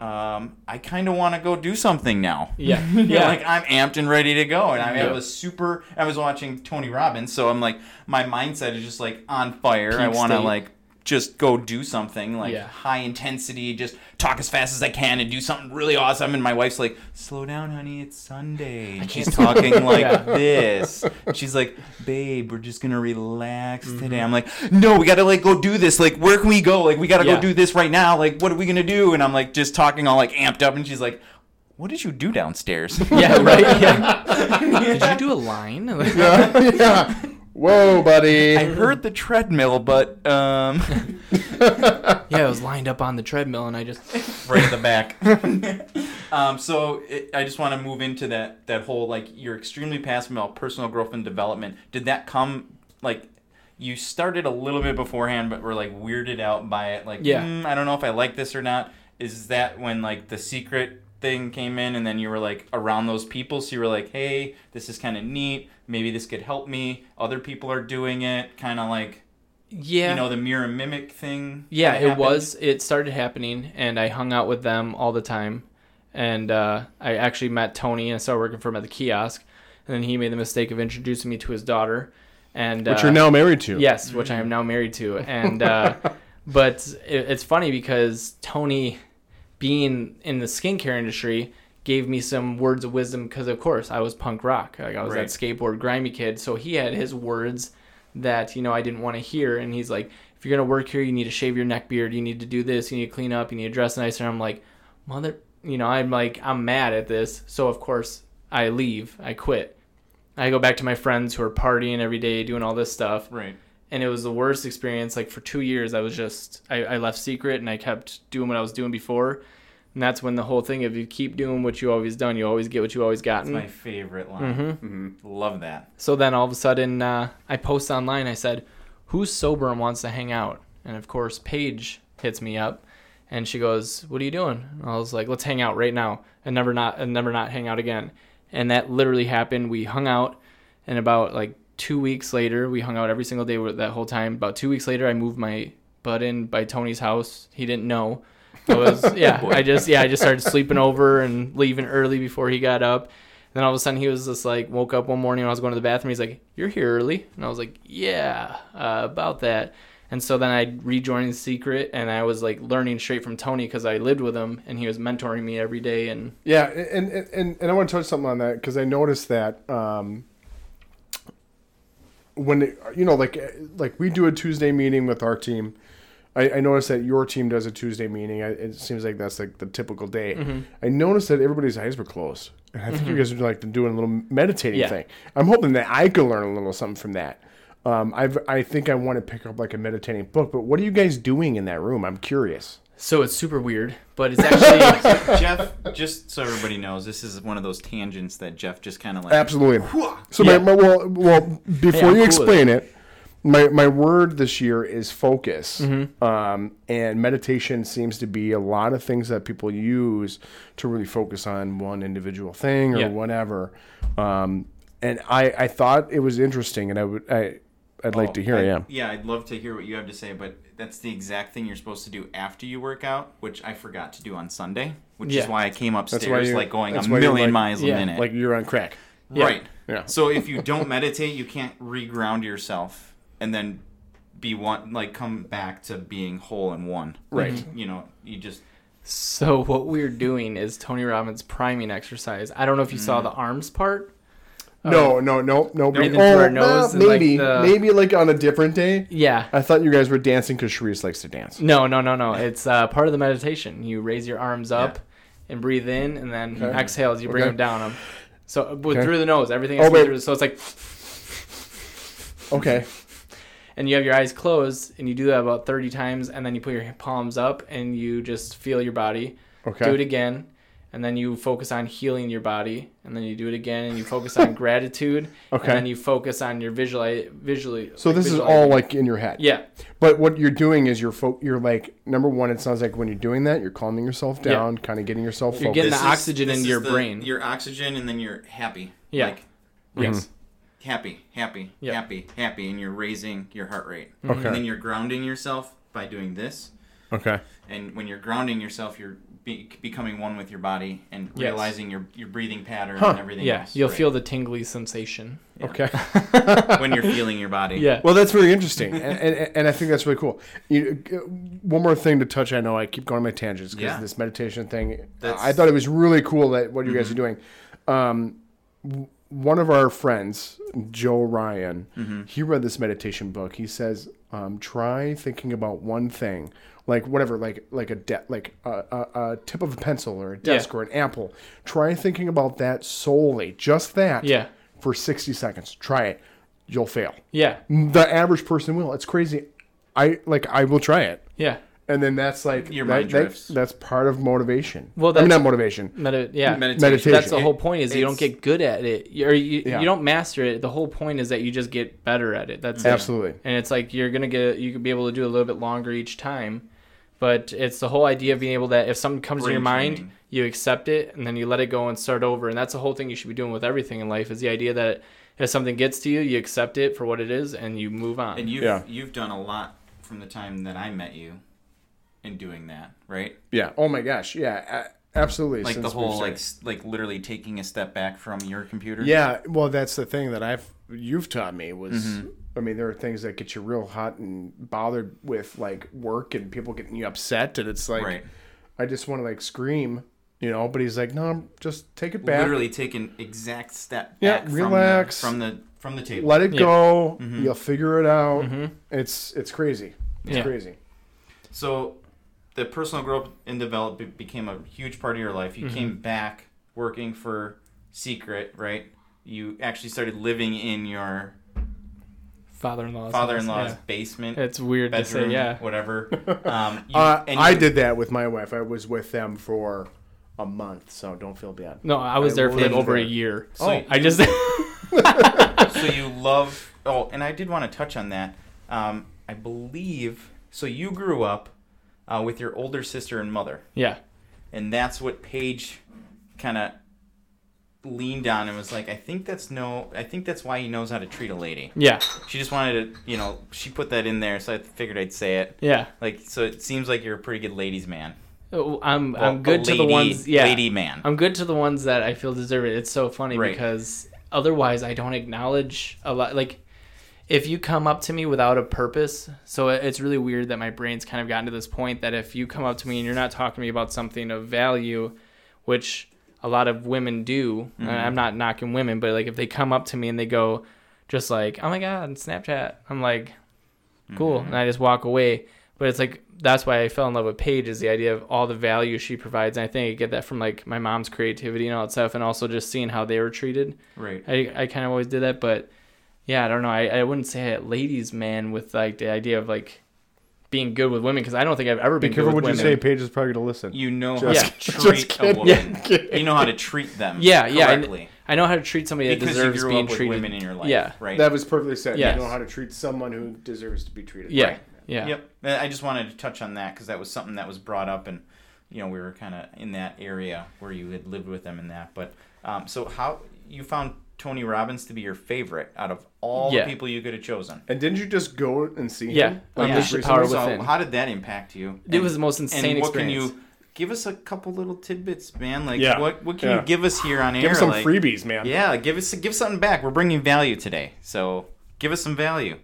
um, I kind of want to go do something now. Yeah. yeah, Yeah. like I'm amped and ready to go, and I, Yeah. I was super. I was watching Tony Robbins, so I'm like, my mindset is just like on fire. I want to like just go do something like Yeah. high intensity, just talk as fast as I can and do something really awesome. And my wife's like, "Slow down, honey, it's Sunday." And she's talking like Yeah. this. She's like, "Babe, we're just gonna relax Mm-hmm. today." I'm like, "No, we gotta like go do this. Like, where can we go? Like, we gotta Yeah. go do this right now. Like, what are we gonna do?" And I'm like, just talking all like amped up, and she's like. What did you do downstairs? Yeah, right. Yeah. Did you do a line? yeah, yeah. Whoa, buddy. I heard the treadmill, but um, yeah, I was lined up on the treadmill, and I just right at the back. um, so it, I just want to move into that that whole like you're extremely passionate about personal growth and development. Did that come like you started a little bit beforehand, but were like weirded out by it? Like, Yeah. "Hmm, I don't know if I like this or not. Is that when like the Seacret thing came in, and then you were like around those people, so you were like, hey, this is kind of neat. Maybe this could help me. Other people are doing it, kind of like yeah. you know the mirror mimic thing. Yeah, it happened? was. It started happening, and I hung out with them all the time. And uh, I actually met Tony, and I started working for him at the kiosk. And then he made the mistake of introducing me to his daughter, and Which uh, you're now married to. yes, which I am now married to. And uh, but it, it's funny because Tony, being in the skincare industry, gave me some words of wisdom because of course I was punk rock. Like I was Right. that skateboard grimy kid, so he had his words that you know I didn't want to hear, and he's like, if you're gonna work here, you need to shave your neck beard, you need to do this, you need to clean up, you need to dress nicer. And I'm like, mother, you know, I'm like, I'm mad at this, so of course I leave, I quit. I go back to my friends who are partying every day, doing all this stuff right. And it was the worst experience. Like for two years, I was just I, I left Seacret and I kept doing what I was doing before, and that's when the whole thing if you keep doing what you always done, you always get what you always gotten. My favorite line. Mm-hmm. Love that. So then all of a sudden, uh, I post online. I said, "Who's sober and wants to hang out?" And of course, Paige hits me up, and she goes, "What are you doing?" And I was like, "Let's hang out right now, and never not and never not hang out again." And that literally happened. We hung out, and about like two weeks later, we hung out every single day that whole time. About two weeks later, I moved my butt in by Tony's house. He didn't know. I was yeah. I just yeah. I just started sleeping over and leaving early before he got up. Then all of a sudden he was just like woke up one morning when I was going to the bathroom. He's like, "You're here early," and I was like, "Yeah, uh, about that." And so then I rejoined Seacret, and I was like learning straight from Tony because I lived with him, and he was mentoring me every day. And Yeah, and and, and, and I want to touch something on that because I noticed that um, when it, you know, like like we do a Tuesday meeting with our team. I, I noticed that your team does a Tuesday meeting. I, it seems like that's like the typical day. Mm-hmm. I noticed that everybody's eyes were closed, and I think you guys are like doing a little meditating Yeah. thing. I'm hoping that I could learn a little something from that. Um, I've I think I want to pick up like a meditating book. But what are you guys doing in that room? I'm curious. So it's super weird, but it's actually Jeff, just so everybody knows, this is one of those tangents that Jeff just kind of like. Absolutely. So Yeah. my, my well, well before I'm you cool with explain it, my my word this year is focus. Mm-hmm. Um, and meditation seems to be a lot of things that people use to really focus on one individual thing or Yeah. whatever. Um, and I I thought it was interesting, and I would I I'd like Oh, to hear. I- yeah. Yeah, I'd love to hear what you have to say, but that's the exact thing you're supposed to do after you work out, which I forgot to do on Sunday, which Yeah. is why I came why upstairs you- like going a that's why you're million like- miles yeah, a minute. Like you're on crack. Yeah. Right. Yeah. So if you don't meditate, you can't reground yourself and then be one, like come back to being whole and one. Right. You know, you just So what we're doing is Tony Robbins priming exercise. I don't know if you Mm. saw the arms part. No, no, no, no. Breathing oh, through our well, nose and, like, maybe, the- maybe like on a different day. Yeah. I thought you guys were dancing because Sharice likes to dance. No, no, no, no. It's uh, part of the meditation. You raise your arms up Yeah. and breathe in, and then Okay. exhale as you bring Okay. them down. So with, Okay. through the nose, everything Oh, has to be wait. through. So it's like, Okay. and you have your eyes closed, and you do that about thirty times, and then you put your palms up, and you just feel your body. Okay. Do it again, and then you focus on healing your body, and then you do it again, and you focus on gratitude, Okay. and then you focus on your visual, visually. So this is all like in your head. yeah, But what you're doing is you're fo- you're like number one. It sounds like when you're doing that, you're calming yourself Yeah. down, kind of getting yourself You're focused. getting This the is- oxygen this into your the- brain. Your oxygen, and then you're happy. Yeah. Like yes, mm-hmm. happy, happy, Yeah. happy, happy, and you're raising your heart rate. Mm-hmm. Okay. And then you're grounding yourself by doing this. okay. And when you're grounding yourself, you're be- becoming one with your body and Yes. realizing your your breathing pattern Huh. and everything yeah. else. You'll right? feel the tingly sensation. Yeah. Okay. when you're feeling your body. Yeah. Well, that's very interesting, and, and, and I think that's really cool. You, one more thing to touch. I know I keep going on my tangents because Yeah. this meditation thing. That's- I thought it was really cool that what you guys are doing. Um, one of our friends, Joe Ryan, he read this meditation book. He says, um, "Try thinking about one thing, like whatever, like like a de- like a, a, a tip of a pencil or a desk Yeah. or an apple. Try thinking about that solely, just that, Yeah. for sixty seconds. Try it. You'll fail." Yeah. the average person will. It's crazy. I like I will try it. Yeah. And then that's like Your mind that- drifts. that's part of motivation. Well, I mean that's- not motivation. Medi- yeah. Meditation. Meditation. That's the It- whole point is you don't it's- get good at it. You, or you, Yeah. you don't master it. The whole point is that you just get better at it. That's it. Absolutely. And it's like you're gonna get you could be able to do a little bit longer each time. But it's the whole idea of being able that if something comes to Brain your mind, training. you accept it and then you let it go and start over. And that's the whole thing you should be doing with everything in life is the idea that if something gets to you, you accept it for what it is and you move on. And you've Yeah. you've done a lot from the time that I met you in doing that, right? Yeah. Oh my gosh. Yeah. absolutely. Like the Since we've whole like like literally taking a step back from your computer. Yeah. Well, that's the thing that I've you've taught me was. Mm-hmm. I mean, there are things that get you real hot and bothered with like work and people getting you upset, and it's like Right. I just want to like scream, you know. But he's like, no, just take it back. Literally take an exact step Yeah, back from relax. the, from the from the table. Let it Yeah. go. Mm-hmm. You'll figure it out. Mhm. It's it's crazy. It's Yeah. crazy. So, the personal growth and development became a huge part of your life. Mm-hmm. You came back working for Seacret, right? You actually started living in your Father-in-law's. father-in-law's house, basement. It's weird to bedroom, say, yeah. whatever. Um, you, Uh, and I did that with my wife. I was with them for a month, so don't feel bad. No, I was I there for like lived over a year. So Oh, you- I just so you love. Oh, and I did want to touch on that. Um, I believe so. You grew up uh, with your older sister and mother, yeah. and that's what Paige kind of leaned on and was like, I think that's no. I think that's why he knows how to treat a lady. Yeah. She just wanted to, you know, she put that in there, so I figured I'd say it. Yeah. Like, so it seems like you're a pretty good ladies' man. Oh, I'm Well, I'm good a to the ones yeah. lady man. I'm good to the ones that I feel deserve it. It's so funny Right. because otherwise I don't acknowledge a lot like if you come up to me without a purpose, so it's really weird that my brain's kind of gotten to this point that if you come up to me and you're not talking to me about something of value, which a lot of women do, and mm-hmm. I'm not knocking women, but like if they come up to me and they go just like, "Oh my god, Snapchat." I'm like, "Cool." Mm-hmm. And I just walk away. But it's like that's why I fell in love with Paige is the idea of all the value she provides. And I think I get that from like my mom's creativity and all that stuff, and also just seeing how they were treated. Right. I, I kind of always did that, but yeah, I don't know. I, I wouldn't say a ladies' man with like the idea of like being good with women because I don't think I've ever Be been careful good what with you say. women. Paige is probably going to listen. You know Just- how to treat a woman. Yeah. You know how to treat them. Yeah, yeah, I- correctly. I know how to treat somebody that because you deserves grew being up with treated. women in your life. Yeah. Right. That was perfectly said. Yes. You know how to treat someone who deserves to be treated. Yeah, Right. yeah, Yep. Uh, I just wanted to touch on that because that was something that was brought up, and you know we were kind of in that area where you had lived with them and that. But um, so how you found Tony Robbins to be your favorite out of all Yeah. the people you could have chosen? And didn't you just go and see Yeah. him? Unleash just the recently? power so within. how did that impact you? It was the most insane and what experience. can you give us a couple little tidbits, man? Like Yeah. what what can Yeah. you give us here on air? Give us some like, freebies, man. Yeah, give us give something back. We're bringing value today, so give us some value.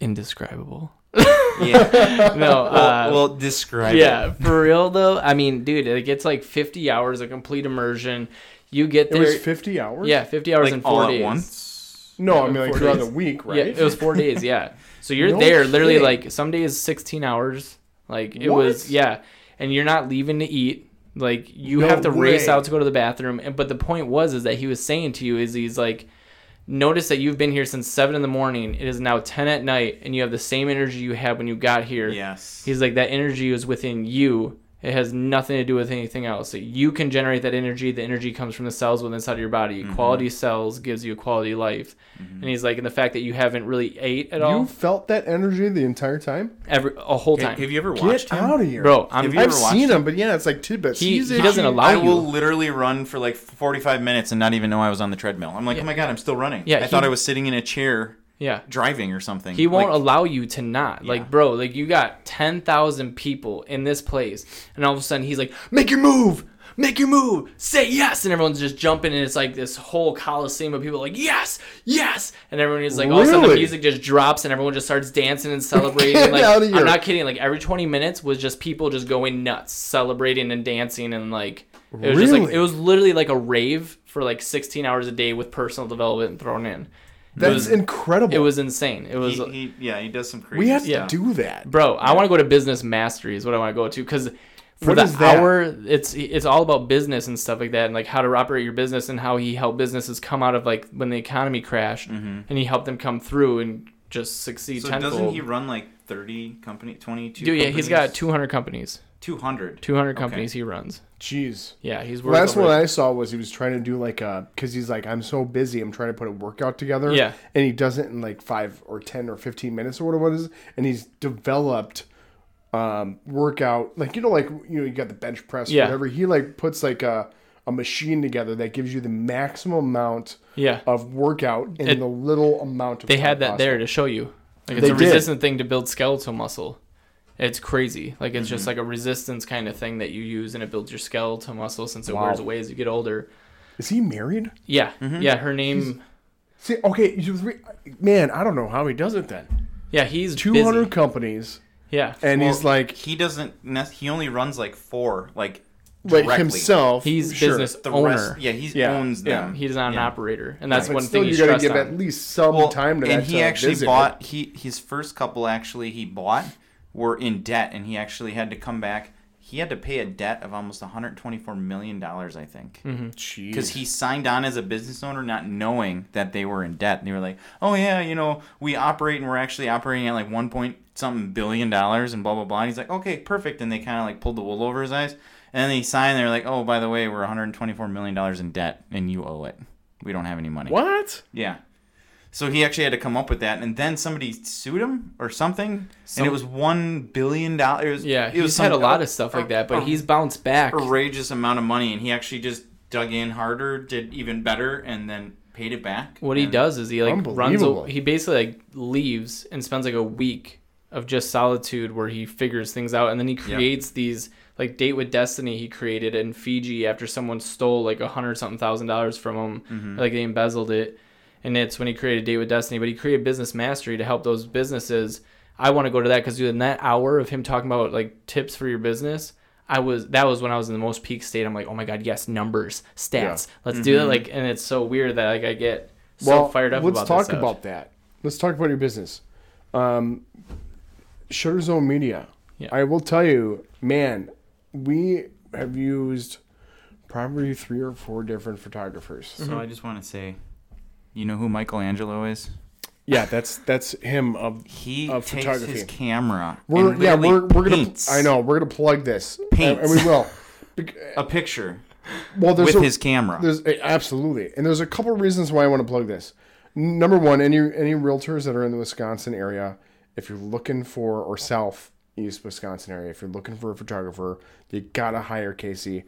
Indescribable. Yeah. No, uh, well, well, describe yeah, it. for real though. I mean, dude, it gets like 50 hours of complete immersion. You get there. It was 50 hours? yeah, 50 hours Like in four all days. at once. No, I mean, like Four throughout days. the week, right? Yeah, it was four days. Yeah, so you're No there literally like some days 16 hours. Like it What? was yeah, and you're not leaving to eat. Like you No have to race out to go to the bathroom. And but the point was is that he was saying to you is he's like, notice that you've been here since seven in the morning. It is now 10 at night, and you have the same energy you had when you got here. Yes. He's like that energy is within you. It has nothing to do with anything else. You can generate that energy. The energy comes from the cells within inside of your body. Mm-hmm. Quality cells gives you a quality life. And he's like, and the fact that you haven't really ate at all You felt that energy the entire time? every a whole time, have you ever watched Get him? out of here. bro. I'm Have you I've ever seen him? him, but yeah, it's like tidbits. He- He's he doesn't allow I you. will literally run for like 45 minutes and not even know I was on the treadmill. I'm like, Yeah. oh my god, I'm still running. Yeah, I he- thought I was sitting in a chair yeah. driving or something. He won't Like, allow you to not. Yeah. Like, bro, like you got 10,000 people in this place, and all of a sudden he's like, make your move! Make your move! Say yes! And everyone's just jumping, and it's like this whole coliseum of people like, yes! Yes! And everyone is like, all of a sudden the music just drops, and everyone just starts dancing and celebrating. Get like, outta here. I'm not kidding. Like, every 20 minutes was just people just going nuts, celebrating and dancing, and like, it was just like, it was literally like a rave for like 16 hours a day with personal development thrown in. That's was- incredible. It was insane. It was. He, he, yeah, he does some crazy we have stuff. to do that. Bro, I want to go to business mastery is what I want to go to because for What the that? hour it's it's all about business and stuff like that and like how to operate your business and how he helped businesses come out of like when the economy crashed and he helped them come through and just succeed Mm-hmm. So tenfold. doesn't he run like 30 company, 22 Dude, yeah, he's got two hundred companies. 200. 200 Okay. companies he runs. Jeez. Yeah, he's The worth last over- one I saw was he was trying to do like a because he's like I'm so busy I'm trying to put a workout together Yeah. and he does it in like five or ten or fifteen minutes or whatever it is and he's developed um workout like you know like you know you got the bench press or Yeah. whatever he like puts like a a machine together that gives you the maximum amount Yeah. of workout in It- the little amount of They time had that there to show you. Like it's They a did. resistant thing to build skeletal muscle. It's crazy. Like it's Mm-hmm. just like a resistance kind of thing that you use and it builds your skeletal muscle since it Wow. wears away as you get older. Is he married? Yeah. Mm-hmm. Yeah, her name See, okay, man, I don't know how he does it then. Yeah, he's two hundred busy. companies, Yeah. and Well, he's like he doesn't. nec- He only runs like four, like like directly. himself. He's sure. business The owner. rest, yeah, he Yeah, owns yeah. them. He's not an Yeah. operator, and that's But one still, thing you he gotta give on. at least some Well, time to that. and he to actually visit, bought he his first couple actually he bought were in debt, and he actually had to come back. He had to pay a debt of almost 124 million dollars, I think, mm-hmm. Jeez. because he signed on as a business owner, not knowing that they were in debt. And they were like, "Oh yeah, you know, we operate, and we're actually operating at like one point something billion dollars, and blah blah blah." And he's like, "Okay, perfect." And they kind of like pulled the wool over his eyes, and then he signed. They're like, "Oh, by the way, we're 124 million dollars in debt, and you owe it. We don't have any money." what? Yeah. So he actually had to come up with that, and then somebody sued him or something, and it was one billion dollars. yeah, it he's was had a lot of uh, stuff like uh, that, but um, he's bounced back. outrageous amount of money, and he actually just dug in harder, did even better, and then paid it back. What he does is he like runs. Unbelievable. He basically like leaves and spends like a week of just solitude where he figures things out, and then he creates these like date with destiny he created in Fiji after someone stole like a hundred something thousand dollars from him, Mm-hmm. like they embezzled it, and it's when he created date with destiny. But he created business mastery to help those businesses. I want to go to that because in that hour of him talking about like tips for your business. I was that was when I was in the most peak state. I'm like, oh my god, yes, numbers, stats. Let's do that. Like, and it's so weird that like I get so well, fired up let's about talk this about that. Let's talk about your business. Um, Shutter Zone Media. Yeah. I will tell you, man, we have used probably three or four different photographers. So I just want to say, you know who Michelangelo is? Yeah, that's that's him of He Of takes photography. his camera. we're yeah we're we're gonna I know we're gonna plug this and, Paints. and we will. A picture Well, there's with a, his camera. There's absolutely, and there's a couple reasons why I want to plug this. Number one, any any realtors that are in the Wisconsin area, if you're looking for or Southeast Wisconsin area, if you're looking for a photographer, you gotta hire Casey.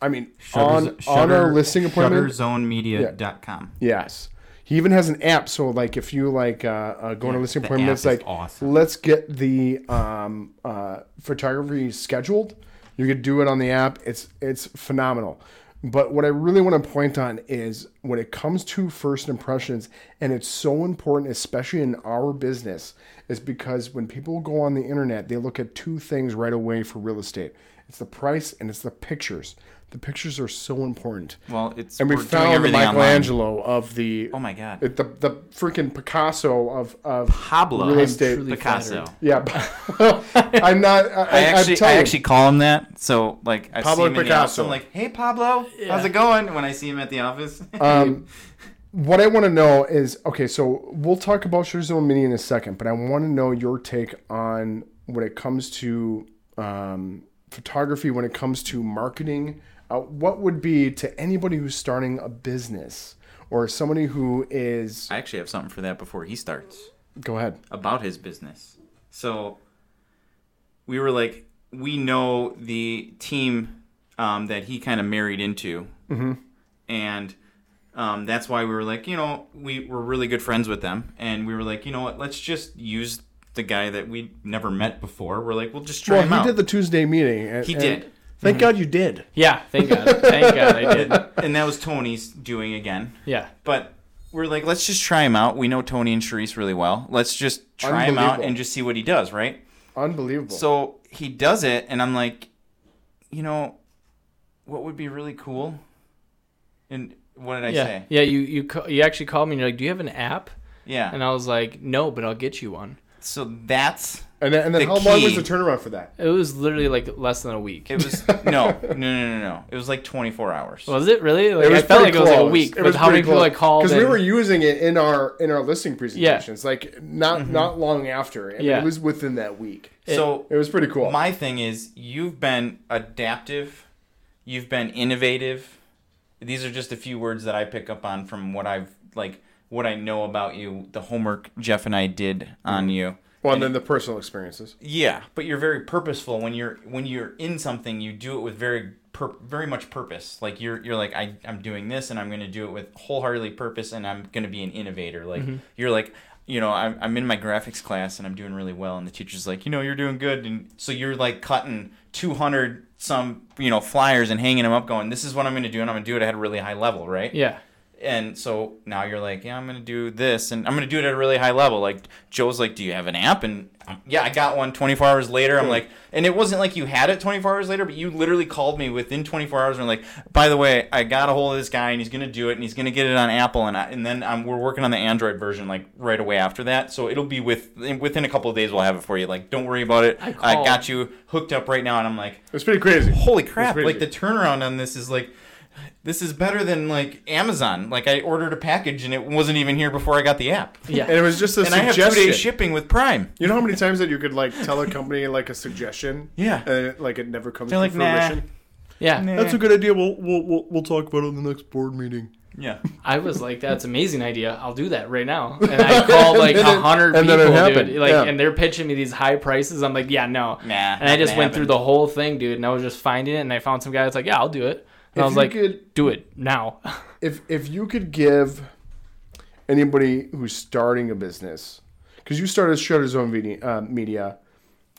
I mean, on on our listing appointment, ShutterZoneMedia.com. yes. He even has an app, so like if you like uh, uh, go on a Yeah, listing the appointment, it's like awesome. let's get the um, uh, photography scheduled. You could do it on the app. It's it's phenomenal. But what I really want to point on is when it comes to first impressions, and it's so important, especially in our business, is because when people go on the internet, they look at two things right away for real estate it's the price and it's the pictures. The pictures are so important. Well, it's And we found the everything online. Michelangelo of the Oh my god. the the freaking Picasso of of Pablo real estate. truly Picasso. flattered. Yeah, I'm not. I, I I actually, am I actually call him that. So like, I Pablo see him in the office. I'm like, "Hey, Pablo, Yeah. how's it going?" When I see him at the office. Um, what I want to know is okay. So we'll talk about Shutter Zone Media in a second, but I want to know your take on when it comes to um, photography, when it comes to marketing. Uh, what would be to anybody who's starting a business or somebody who is? I actually have something for that before he starts Go ahead. about his business. So we were like, we know the team um, that he kind of married into, Mm-hmm. and um, that's why we were like, you know, we were really good friends with them, and we were like, you know what, let's just use the guy that we never met before. We're like, we'll just try Well, him he out. did the Tuesday meeting. And, He and did. Thank mm-hmm. God you did. Yeah, thank God. Thank God I did. and that was Tony's doing again. Yeah. But we're like, let's just try him out. We know Tony and Sharice really well. Let's just try him out Unbelievable. and just see what he does, right? Unbelievable. So he does it, and I'm like, you know, what would be really cool? And what did I yeah. say? Yeah, you you ca- you actually called me and you're like, "Do you have an app?" Yeah. And I was like, "No, but I'll get you one." So that's and then, and then the how long was the turnaround for that? It was literally like less than a week. it was no, no, no, no, no. It was like 24 hours. was it really? Like, It was I felt like pretty it was like a week. It was how many pretty people I close. called? because we were using it in our in our listing presentations yeah. like not mm-hmm. not long after and Yeah. it was within that week so it was pretty cool My thing is, you've been adaptive, you've been innovative. These are just a few words that I pick up on from what I've like, what I know about you, the homework Jeff and I did on mm-hmm. you. Well and then the personal experiences Yeah, but you're very purposeful when you're when you're in something. You do it with very pur- very much purpose. Like you're you're like I I'm doing this and I'm going to do it with wholeheartedly purpose and I'm going to be an innovator. Like mm-hmm. you're like you know I'm I'm in my graphics class and I'm doing really well and the teacher's like you know you're doing good and so you're like cutting 200 some you know flyers and hanging them up going this is what I'm going to do and I'm going to do it at a really high level right Yeah. And so now you're like, yeah, I'm gonna do this, and I'm gonna do it at a really high level. Like Joe's like, do you have an app? And um, yeah, I got one. 24 hours later, I'm like, and it wasn't like you had it 24 hours later, but you literally called me within 24 hours and were like, by the way, I got a hold of this guy, and he's gonna do it, and he's gonna get it on Apple, and I, and then um, we're working on the Android version like right away after that. So it'll be with within a couple of days, we'll have it for you. Like, don't worry about it. I I got you hooked up right now, and I'm like, it's pretty crazy holy crap crazy. like the turnaround on this is like this is better than like amazon like i ordered a package and it wasn't even here before i got the app Yeah. and it was just a and i have two day shipping with prime you know how many times that you could like tell a company like a suggestion Yeah. and it, like it never comes They're to like, nah. fruition yeah. that's a good idea we'll, we'll we'll we'll talk about it in the next board meeting yeah I was like, "That's an amazing idea. I'll do that right now." And I called like a hundred people, then it happened, dude. Like, yeah. and they're pitching me these high prices. I'm like, "Yeah, no." nah And I just went through the whole thing, dude. And I was just finding it, and I found some guy that's like, "Yeah, I'll do it." I was like, could- "Do it now." if if you could give anybody who's starting a business because you started Shutter Zone Media, uh, Media,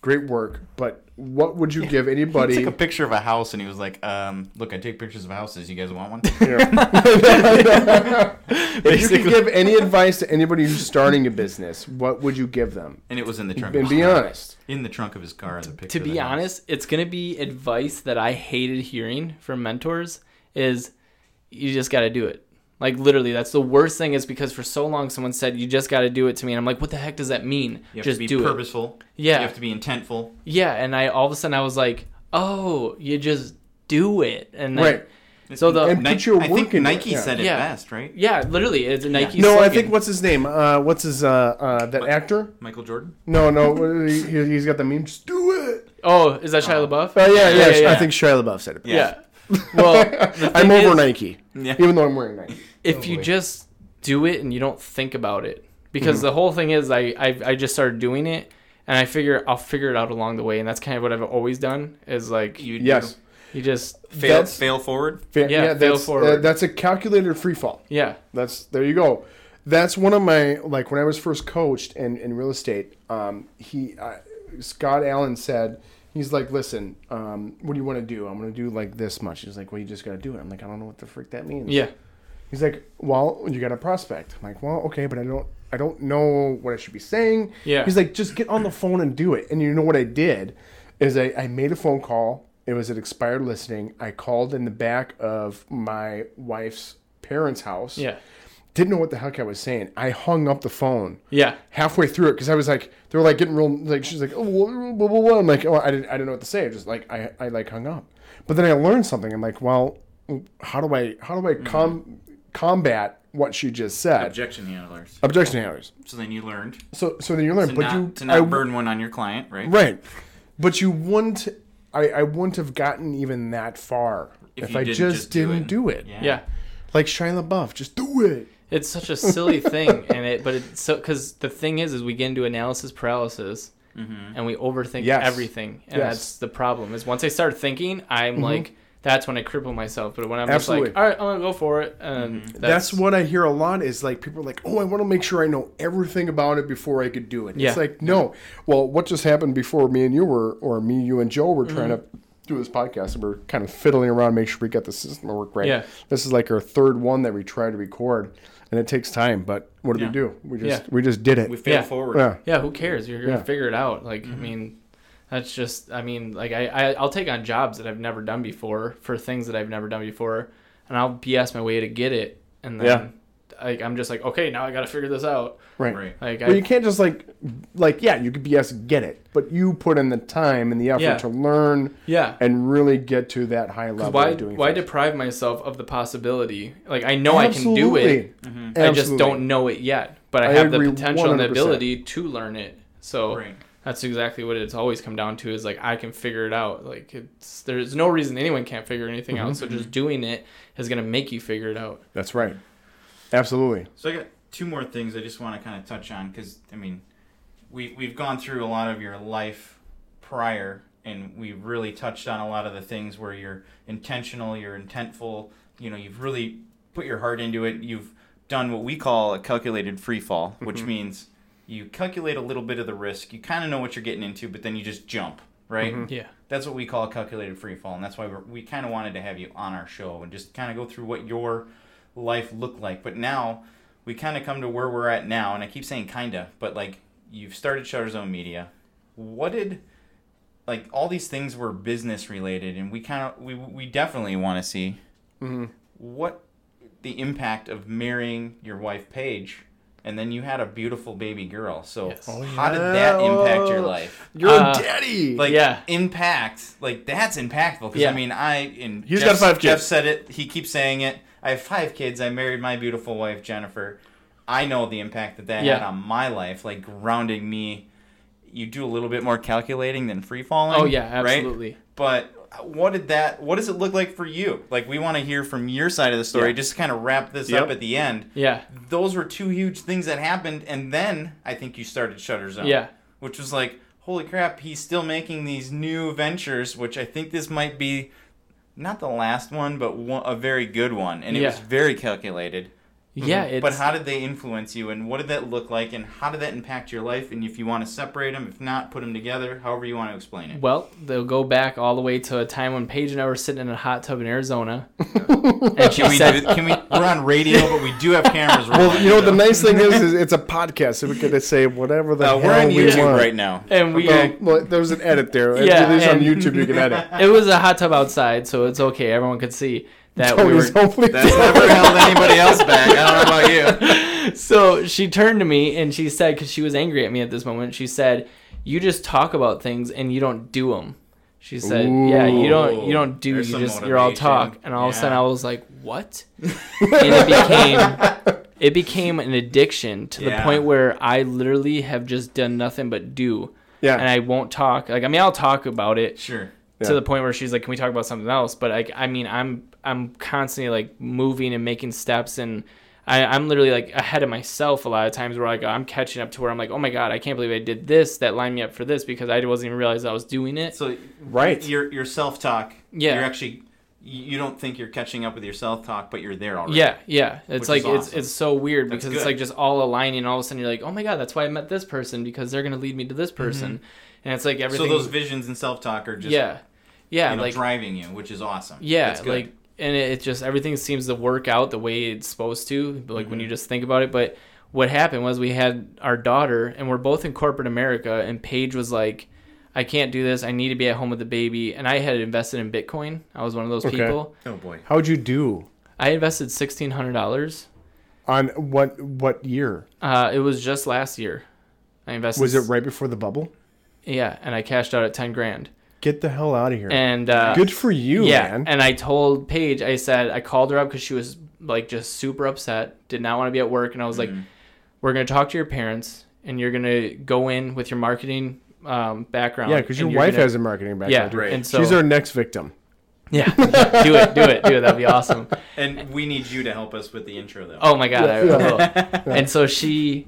great work. But what would you give anybody? he anybody? took a picture of a house and he was like um look i take pictures of houses you guys want one if you could give any advice to anybody who's starting a business, what would you give them? and it was in the trunk And of be his car. honest. in the trunk of his car the picture to of the be house. honest, it's gonna be advice that I hated hearing from mentors. Is you just got to do it. Like literally, that's the worst thing. Is because for so long someone said you just got to do it to me, and I'm like, what the heck does that mean? you have just to be do it. purposeful Yeah. you have to be intentful Yeah, and I all of a sudden I was like, oh, you just do it, and then, Right. So the And put your I work think into it, Nike yeah. said it Yeah. best, right? yeah, literally, it's a Nike. No, I think what's his name? Uh, what's his uh, uh, that actor? Michael Jordan. No, no, he, he's got the meme. Just do it. Oh, is that Shia LaBeouf? Oh yeah, yeah. yeah, yeah. I think Shia LaBeouf said it. Yeah. Well, I'm over is, Nike, Yeah. even though I'm wearing Nike. if you just do it and you don't think about it because Mm-hmm. the whole thing is I, I i just started doing it and i figure i'll figure it out along the way and that's kind of what i've always done is like you, You do. Yes. just fail fail forward. Fa- Yeah, fail that's, forward. uh, that's a calculated free fall. yeah That's there you go. That's one of my like when I was first coached in, in real estate. Um, he uh, Scott Allen said he's like, listen, um, what do you want to do? I'm gonna do like this much. He's like, well, you just gotta do it. I'm like, I don't know what the frick that means. Yeah. He's like, well, you got a prospect. I'm like, well, okay, but I don't, I don't know what I should be saying. Yeah. He's like, just get on the phone and do it. And you know what I did is I, I made a phone call. It was an expired listing. I called in the back of my wife's parents' house. Yeah. Didn't know what the heck I was saying. I hung up the phone Yeah. halfway through it because I was like, they were like getting real, like she's like, oh, blah, blah, blah, blah. I'm like, oh, I didn't, I didn't know what to say. I Just like I, I like hung up. But then I learned something. I'm like, well, how do I, how do I mm-hmm. com- combat what she just said? Objection handlers. Objection handlers. So then you learned So, so then you learned, to but not, you, to not I- burn one on your client, right? right? But you wouldn't. I, I wouldn't have gotten even that far If if, I just, just didn't it. do it. Yeah. Yeah. Like Shia LaBeouf, just do it. It's such a silly thing, and it. But it's so because the thing is, is we get into analysis paralysis, and we overthink Yes. everything, and Yes. Mm-hmm. that's the problem. Is once I start thinking, I'm like, that's when I cripple myself. But when I'm Absolutely. just like, all right, I'm gonna go for it, and That's, that's, what I hear a lot is like people are like, oh, I want to make sure I know everything about it before I could do it. Yeah. It's like, no. Well, what just happened before me and you were, or me, you, and Joe were trying Mm-hmm. to do this podcast and we're kind of fiddling around, make sure we got the system to work right. Yeah. This is like our third one that we try to record, and it takes time. But what do Yeah. we do? We just Yeah. we just did it. We fail Yeah. forward. yeah. yeah, who cares? You're gonna Yeah. figure it out. Like, I mm-hmm. mean, that's just, I mean, like I, I, I'll take on jobs that I've never done before for things that I've never done before, and I'll BS my way to get it, and then. Yeah. Like I'm just like okay now I got to figure this out Right. Right. like Well, I, you can't just like, like yeah, you could BS get it, but you put in the time and the effort Yeah. to learn yeah and really get to that high level why of doing why things. deprive myself of the possibility? Like I know I can do it. Absolutely. I just don't know it yet, but I, I have the agree potential and the ability to learn it. So Right. that's exactly what it's always come down to is like I can figure it out. Like it's there's no reason anyone can't figure anything out. So Mm-hmm. just doing it is gonna make you figure it out. That's right. Absolutely. So I got two more things I just want to kind of touch on because I mean, we we've gone through a lot of your life prior, and we've really touched on a lot of the things where you're intentional, you're intentful. You know, you've really put your heart into it. You've done what we call a calculated free fall, which mm-hmm. means you calculate a little bit of the risk. You kind of know what you're getting into, but then you just jump, right? Mm-hmm. Yeah. That's what we call a calculated free fall, and that's why we're, we kind of wanted to have you on our show and just kind of go through what your life looked like. But now we kind of come to where we're at now, and I keep saying kinda, but like you've started Shutter Zone Media. What did like all these things were business related, and we kind of we we definitely want to see what the impact of marrying your wife Paige. And then you had a beautiful baby girl. So Yes. Oh, how did that impact your life? You're Uh, a daddy. like Yeah. impact like that's impactful because Yeah. i mean i and He's Jeff- got five jeff said it he keeps saying it i have five kids i married my beautiful wife jennifer i know the impact that that had on my life like grounding me you do a little bit more calculating than free falling Oh yeah, right? absolutely. but what did that what does it look like for you like we want to hear from your side of the story Yeah. just to kind of wrap this Yep. up at the end Yeah. those were two huge things that happened and then i think you started shutter zone Yeah. which was like, holy crap, he's still making these new ventures, which I think this might be not the last one, but one, a very good one, and it was very calculated. Yeah. It's, but how did they influence you, and what did that look like, and how did that impact your life? And if you want to separate them, if not, put them together, however you want to explain it. Well, they'll go back all the way to a time when Paige and I were sitting in a hot tub in Arizona, and she Can we, said, do, can we? We're on radio, but we do have cameras. well, you know what the nice thing is, is it's a podcast, so we can just say whatever the Uh, hell we're on we YouTube want. right now. and we. Well, well, there's an edit there. Yeah, At least on YouTube you can edit. It was a hot tub outside, so it's okay. Everyone could see that we were. Tony's hopefully That's never held anybody else back. I don't know about you. so she turned to me and she said, because she was angry at me at this moment, she said, "You just talk about things and you don't do them." She said, "Yeah, you don't, you don't do. You just, you're all talk." And all of a sudden, I was like, "What?" and it became, it became an addiction to the Yeah. point where I literally have just done nothing but do, Yeah. and I won't talk. Like, I mean, I'll talk about it, Sure. Yeah. to the point where she's like, "Can we talk about something else?" But like, I mean, I'm I'm constantly like moving and making steps, and I, I'm literally like ahead of myself a lot of times. Where like I'm catching up to where I'm like, "Oh my god, I can't believe I did this. That lined me up for this because I wasn't even realize I was doing it." So Right. your your self talk. Yeah. You're actually you you don't think you're catching up with your self talk, but you're there already. Yeah, yeah. It's like is it's it's so weird because it's like just all aligning. All of a sudden, you're like, oh my god, that's why I met this person because they're gonna lead me to this mm-hmm. person, and it's like everything. So those visions and self talk are just yeah, yeah, you know, like driving you, which is awesome. yeah, That's good. like and it, it just everything seems to work out the way it's supposed to. Like when you Mm-hmm. just think about it, but what happened was we had our daughter, and we're both in corporate America, and Paige was like. I can't do this. I need to be at home with the baby. And I had invested in Bitcoin. I was one of those Okay. people. oh boy. How'd you do? I invested sixteen hundred dollars. On what what year? Uh, it was just last year. I invested. Was it right before the bubble? Yeah, and I cashed out at ten grand. Get the hell out of here. And uh, Good for you, yeah, man. and I told Paige, I said, I called her up because she was like just super upset, did not want to be at work, and I was like, Mhm. we're gonna talk to your parents, and you're gonna go in with your marketing um, background. yeah, because your wife gonna- has a marketing background. yeah. Right. and so She's our next victim. yeah, do it, do it, do it. That'd be awesome. And we need you to help us with the intro though. Oh my god, I Yeah. And so she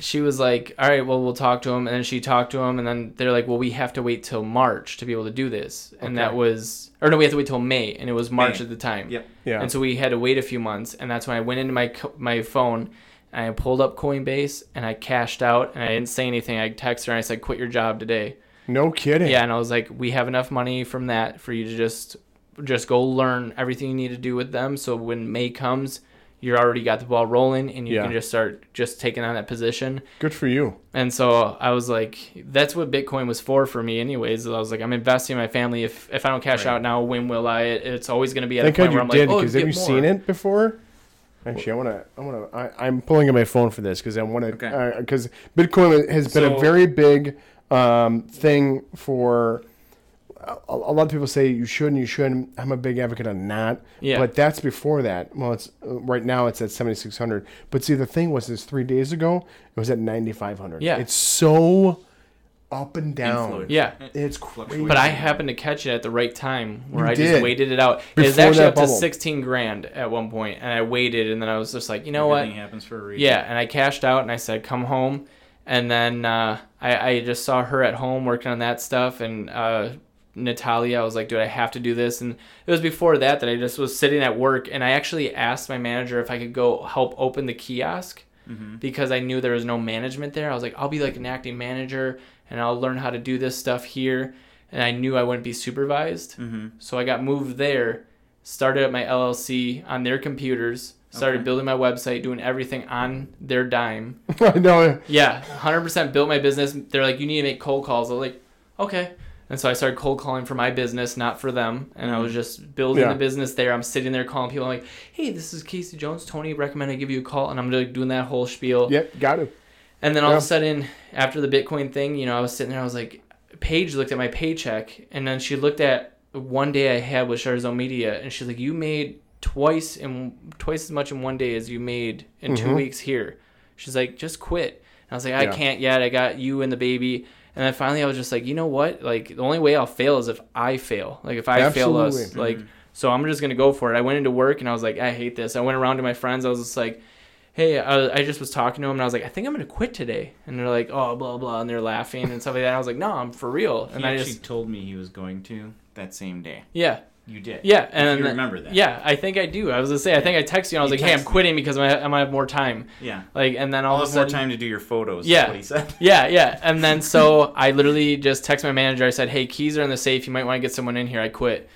she was like, "All right, well, we'll talk to him." And then she talked to him, and then they're like, "Well, we have to wait till March to be able to do this." And that was, or no, we have to wait till May, and it was March May. at the time. Yep. Yeah. And so we had to wait a few months, and that's when I went into my my phone. And I pulled up Coinbase and I cashed out and I didn't say anything. I texted her and I said, "Quit your job today." no kidding. Yeah, and I was like, "We have enough money from that for you to just just go learn everything you need to do with them. So when May comes, you're already got the ball rolling, and you Yeah. can just start just taking on that position." Good for you. And so I was like, "That's what Bitcoin was for for me, anyways." I was like, "I'm investing in my family. If if I don't cash Right. out now, when will I? It's always going to be at Thank a point God where you I'm did like, oh, because have you more." seen it before? Actually, I want to. I want to. I, I'm pulling up my phone for this because I want to. Okay. Because Bitcoin has been a very big um, thing for. A, a lot of people say you shouldn't. You shouldn't. I'm a big advocate on not. Yeah. But that's before that. Well, it's uh, right now. It's at 7,600. But see, the thing was, is three days ago it was at 9,500. Yeah. It's so up and down. Influence. Yeah. It's crazy. But I happened to catch it at the right time where You I did. just waited it out. Before it was actually that up to 16 grand at one point, and I waited, and then I was just like, you know what? Happens for a reason. Yeah, and I cashed out, and I said, come home. And then uh, I, I just saw her at home working on that stuff, and uh, Natalia, I was like, dude, I have to do this. And it was before that that I just was sitting at work, and I actually asked my manager if I could go help open the kiosk Mhm. because I knew there was no management there. I was like, I'll be like an acting manager, and I'll learn how to do this stuff here. And I knew I wouldn't be supervised. Mm-hmm. So I got moved there, started up my LLC on their computers, started Okay. building my website, doing everything on their dime. I know. Yeah, 100% built my business. They're like, you need to make cold calls. I was like, okay. And so I started cold calling for my business, not for them. And I was just building Yeah. the business there. I'm sitting there calling people. I'm like, hey, this is Casey Jones. Tony recommend I give you a call. And I'm like doing that whole spiel. Yep. Got it. And then all of a sudden, after the Bitcoin thing, you know, I was sitting there. I was like, Paige looked at my paycheck, and then she looked at one day I had with Shutter Zone Media, and she's like, "You made twice in twice as much in one day as you made in two Mhm. weeks here." She's like, "Just quit." And I was like, "I Yeah. can't yet. I got you and the baby." And then finally, I was just like, "You know what? Like, the only way I'll fail is if I fail. Like, if I fail us, Absolutely. like." Mm-hmm. So I'm just gonna go for it. I went into work and I was like, I hate this. I went around to my friends. I was just like, Hey, I, I just was talking to them and I was like, I think I'm gonna quit today. And they're like, Oh, blah blah, and they're laughing and stuff like that. And I was like, No, I'm for real. He And I actually just told me he was going to that same day. yeah, You did. yeah. And you remember that. Yeah, I think I do. I was gonna say, I think I texted you. and I was You like, Hey, I'm texted me. quitting because I I might have more time. Yeah. Like, and then all I'll of a have more sudden, time to do your photos. Yeah. Is what he said. Yeah, yeah. And then so I literally just texted my manager. I said, "Hey, keys are in the safe. You might want to get someone in here." I quit,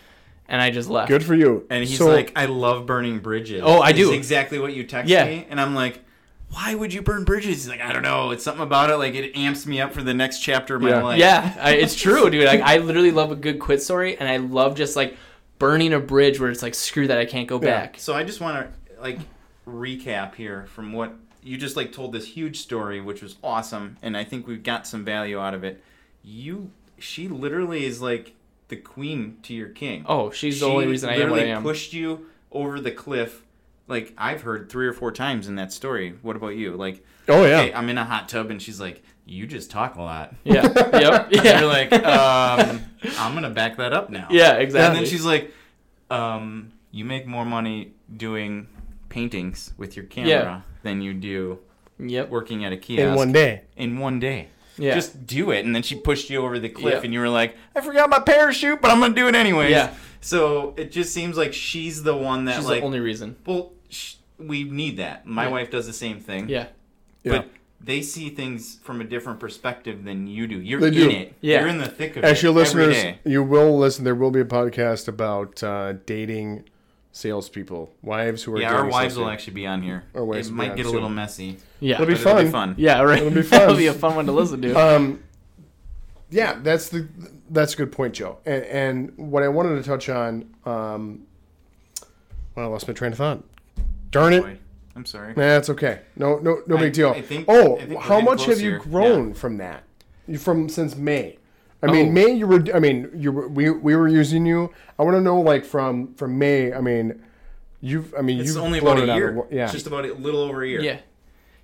and I just left. Good for you. And he's So- like, I love burning bridges. Oh, I It's do. exactly what you text Yeah. me. And I'm like, why would you burn bridges? He's like, I don't know. It's something about it. Like, it amps me up for the next chapter of my Yeah. life. yeah, I, it's true, dude. Like, I literally love a good quit story, and I love just like burning a bridge where it's like, screw that, I can't go Yeah. back. So I just want to, like, recap here from what you just, like, told this huge story, which was awesome. And I think we've got some value out of it. You, she literally is like the queen to your king. Oh, she's the only reason I am what I literally am. pushed you over the cliff. Like I've heard three or four times in that story. What about you? Like, Oh yeah. hey, I'm in a hot tub, and she's like, "You just talk a lot." Yeah. Yep. And Yeah. You're like, um, "I'm gonna back that up now." yeah. Exactly. And then she's like, um, "You make more money doing paintings with your camera Yeah. than you do Yep. working at a kiosk In one day. in one day." Yeah. Just do it. And then she pushed you over the cliff, Yeah. and you were like, I forgot my parachute, but I'm gonna do it anyways. Yeah. So it just seems like she's the one that She's like, the only reason. well, sh- we need that. My Yeah. wife does the same thing. Yeah. Yeah. But they see things from a different perspective than you do. You're They in do. it. Yeah. You're in the thick of Actually, it your listeners, day. you will listen. There will be a podcast about uh, dating salespeople, wives who are Yeah, our dating wives will salespeople. actually be on here. Our wives it will be might on get a soon. little messy. Yeah. It'll be but it'll fun. be fun. Yeah, right. It'll be That'll be a fun one to listen to. Um, yeah, that's the that's a good point, Joe. And, and what I wanted to touch on, um, well, I lost my train of thought. Darn it. Boy, I'm sorry. Nah, it's okay. No, no, no I- big deal. I think- oh, I think how much close have you here. grown from that? You from since May? I Oh. mean, May you were. I mean, you were, we we were using you. I want to know like from from May. I mean, you've. I mean, It's you've only blown about it a out of year. yeah. It's just about a little over a year. yeah.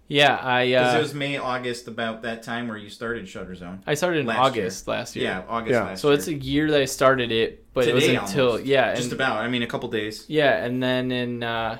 Yeah, I Because uh, it was May, August, about that time where you started Shutter Zone. I started in last August last year. Yeah, August Yeah. last So year. it's a year that I started it, but it was Today until almost. yeah, and just about. I mean, a couple days. yeah, and then in uh,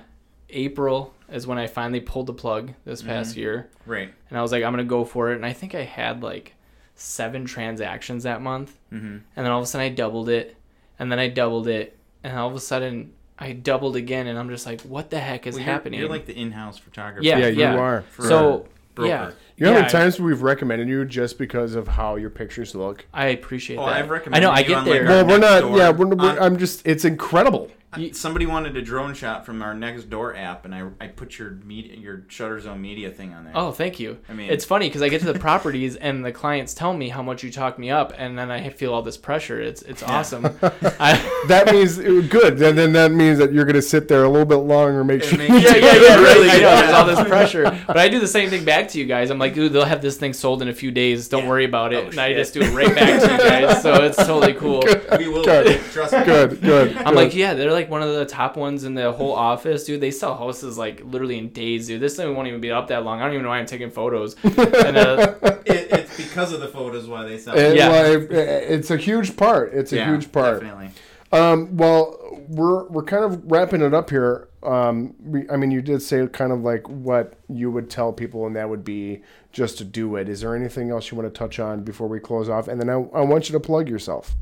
April is when I finally pulled the plug this Mm-hmm. past year, Right. and I was like, I'm gonna go for it, and I think I had like seven transactions that month, Mm-hmm. and then all of a sudden I doubled it, and then I doubled it, and all of a sudden I doubled again, and I'm just like, what the heck is Well, you're- happening? You're, like the in-house photographer. Yeah, yeah, you are. For so broker. yeah, You know how yeah, many times we've recommended you just because of how your pictures look? I appreciate Oh, that. I've recommended. I recommended know I get on, like, there. our- Well, we're not. door. Yeah, we're, we're, Uh, I'm just. It's incredible. I- Somebody wanted a drone shot from our next door app, and I, I put your media, your Shutter Zone media thing on there. Oh, thank you. I mean- it's funny because I get to the properties and the clients tell me how much you talk me up, and then I feel all this pressure. It's it's awesome. I, That means uh, good. Then, then that means that you're going to sit there a little bit longer, make sure. makes- yeah, yeah, yeah. Really Really, I know there's all this pressure, but I do the same thing back to you guys. I'm like, dude, they'll have this thing sold in a few days. Don't Yeah. worry about it. Oh, and I just do it right back to you guys. So it's totally cool. we will. Good. Trust me. Good, good. I'm good. like, yeah, they're like one of the top ones in the whole office, dude. They sell houses like literally in days, dude. This thing won't even be up that long. I don't even know why I'm taking photos. And uh, It, it's because of the photos why they sell. And, Yeah. like, it's a huge part. It's a Yeah, huge part. Definitely. Um, well, we're we're kind of wrapping it up here. Um, we, I mean, you did say kind of like what you would tell people, and that would be just to do it. Is there anything else you want to touch on before we close off? And then I, I want you to plug yourself.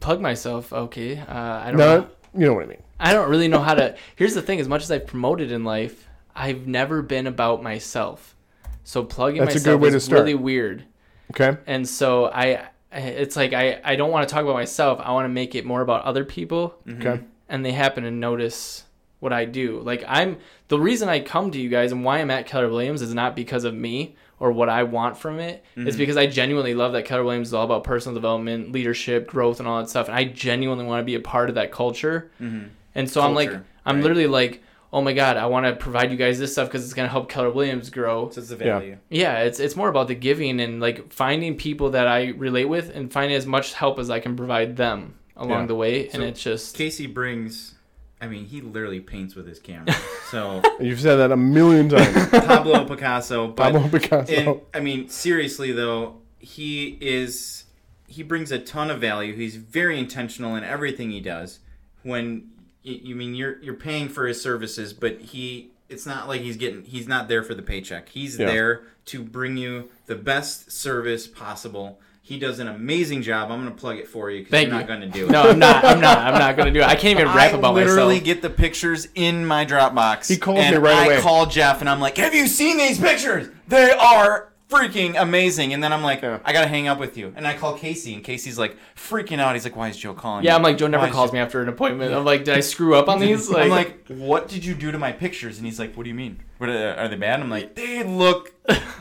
plug myself, okay. Uh, I don't know. Not, you know what I mean. I don't really know how to. Here's the thing: as much as I've promoted in life, I've never been about myself. So plugging That's a myself good way to is start. really weird. Okay. And so I, it's like I, I don't want to talk about myself. I want to make it more about other people, mm-hmm. Okay. and they happen to notice what I do. Like I'm the reason I come to you guys and why I'm at Keller Williams is not because of me or what I want from it. It's mm-hmm. because I genuinely love that Keller Williams is all about personal development, leadership, growth, and all that stuff. And I genuinely want to be a part of that culture. Mm-hmm. And so I'm like, I'm right. literally like, oh my god, I want to provide you guys this stuff because it's gonna help Keller Williams grow. So it's the Yeah. value. Yeah, it's it's more about the giving and like finding people that I relate with and finding as much help as I can provide them along Yeah. the way. So- and it's just Casey brings. I mean, he literally paints with his camera. So You've said that a million times. Pablo Picasso, but Pablo Picasso. and I mean, seriously though, he is he brings a ton of value. He's very intentional in everything he does. When you, you mean you're you're paying for his services, but he it's not like he's getting he's not there for the paycheck. He's Yeah. there to bring you the best service possible. He does an amazing job. I'm going to plug it for you because Thank you're you. not going to do it. no, I'm not. I'm not. I'm not gonna do it. I can't even rap I about literally get the pictures in my Dropbox. He calls and me right I away. call Jeff and I'm like, "Have you seen these pictures? They are freaking amazing." And then I'm like, Yeah. "I gotta hang up with you." And I call Casey, and Casey's like freaking out. He's like, "Why is Joe calling?" Yeah, you? I'm like Joe never Why calls me after an appointment. I'm like, did I screw up on these? Like, I'm like, "What did you do to my pictures?" And he's like, "What do you mean? What are, are they bad?" I'm like, "They look."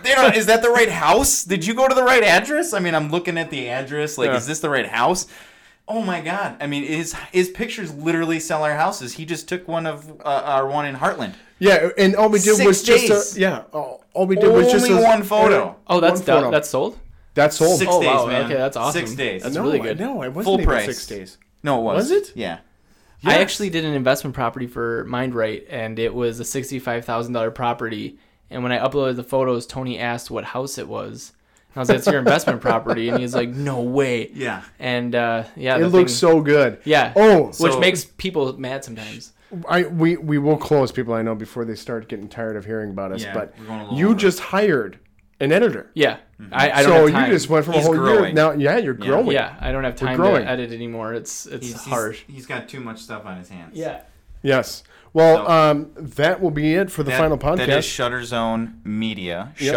They don't. Is that the right house? Did you go to the right address? I mean, I'm looking at the address. Like, Yeah. is this the right house? Oh my god! I mean, his his pictures literally sell our houses. He just took one of uh, our one in Heartland. yeah, and all we did Six was just a, yeah. All, all we did was just Only a, one photo. oh, that's one photo. That's sold. that's sold. Six Oh, days, wow, man. okay, that's awesome. Six days. That's no, really good. No, it wasn't Full even price. six days. no, it was. Was it? Yeah. I Yes. actually did an investment property for MindRight, and it was a sixty-five thousand dollar property. And when I uploaded the photos, Tony asked what house it was. And I was like, "It's your investment property," and he's like, "No way." Yeah. And uh, yeah, It the looks thing- so good. yeah. Oh, which So- makes people mad sometimes. I we we will close people I know before they start getting tired of hearing about us. Yeah, but we're going a little you over. just hired an editor. Yeah, I, I don't so have time. you just went from He's a whole year. Now, yeah, you're Yeah. growing. yeah, I don't have time to edit anymore. It's it's He's, he's- harsh. he's got too much stuff on his hands. Yeah. Yes. Well, So- um, that will be it for the That- final podcast. That is Shutter Zone Media. Yep.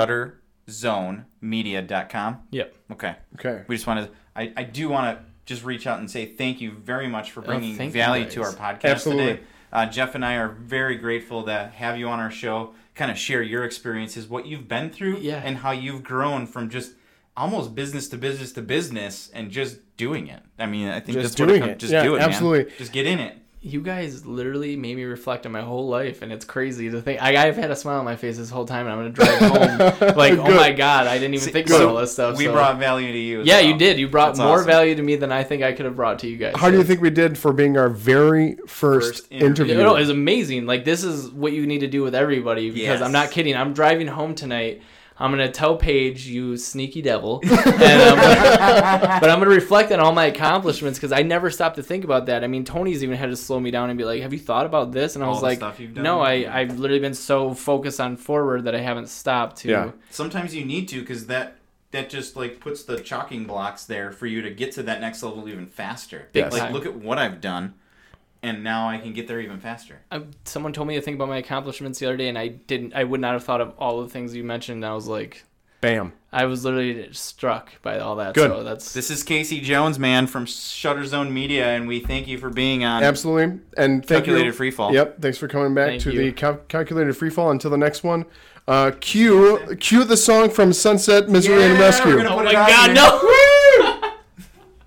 Shutterzonemedia.com. Yep. Okay. okay. We just wanted. I, I do want to just reach out and say thank you very much for bringing Oh, value to our podcast Absolutely. today. Uh, Jeff and I are very grateful to have you on our show. Kind of share your experiences, what you've been through, Yeah. and how you've grown from just almost business to business to business and just doing it. I mean, I think Just that's what doing comes- it. Just Yeah, do it, man. absolutely. Just get in it. You guys literally made me reflect on my whole life, and it's crazy to think. I, I've had a smile on my face this whole time, and I'm gonna drive home like, oh my god, I didn't even think So about all this stuff. we so- brought value to you. Yeah, well. you did. You brought That's more awesome. value to me than I think I could have brought to you guys. How do you think we did for being our very first, First interview. interview? Oh, no, it's amazing. Like this is what you need to do with everybody because Yes. I'm not kidding. I'm driving home tonight. I'm gonna tell Paige, you sneaky devil, and I'm gonna- but I'm gonna reflect on all my accomplishments because I never stopped to think about that. I mean, Tony's even had to slow me down and be like, "Have you thought about this?" And I All was the like, stuff you've done. "No, I I've literally been so focused on forward that I haven't stopped to." Yeah. sometimes you need to because that that just like puts the chalking blocks there for you to get to that next level even faster Big like look at what i've done and now i can get there even faster I, someone told me to think about my accomplishments the other day, and I didn't. I would not have thought of all the things you mentioned. And I was like, Bam. I was literally struck by all that. Good. So that's this is casey jones man from shutter zone media and we thank you for being on Absolutely. And thank calculated you. free fall Yep. Thanks for coming back Thank to you. the cal- calculated free fall. Until the next one, uh, cue cue the song from Sunset Misery and Rescue. we're gonna Oh my it god, here. no!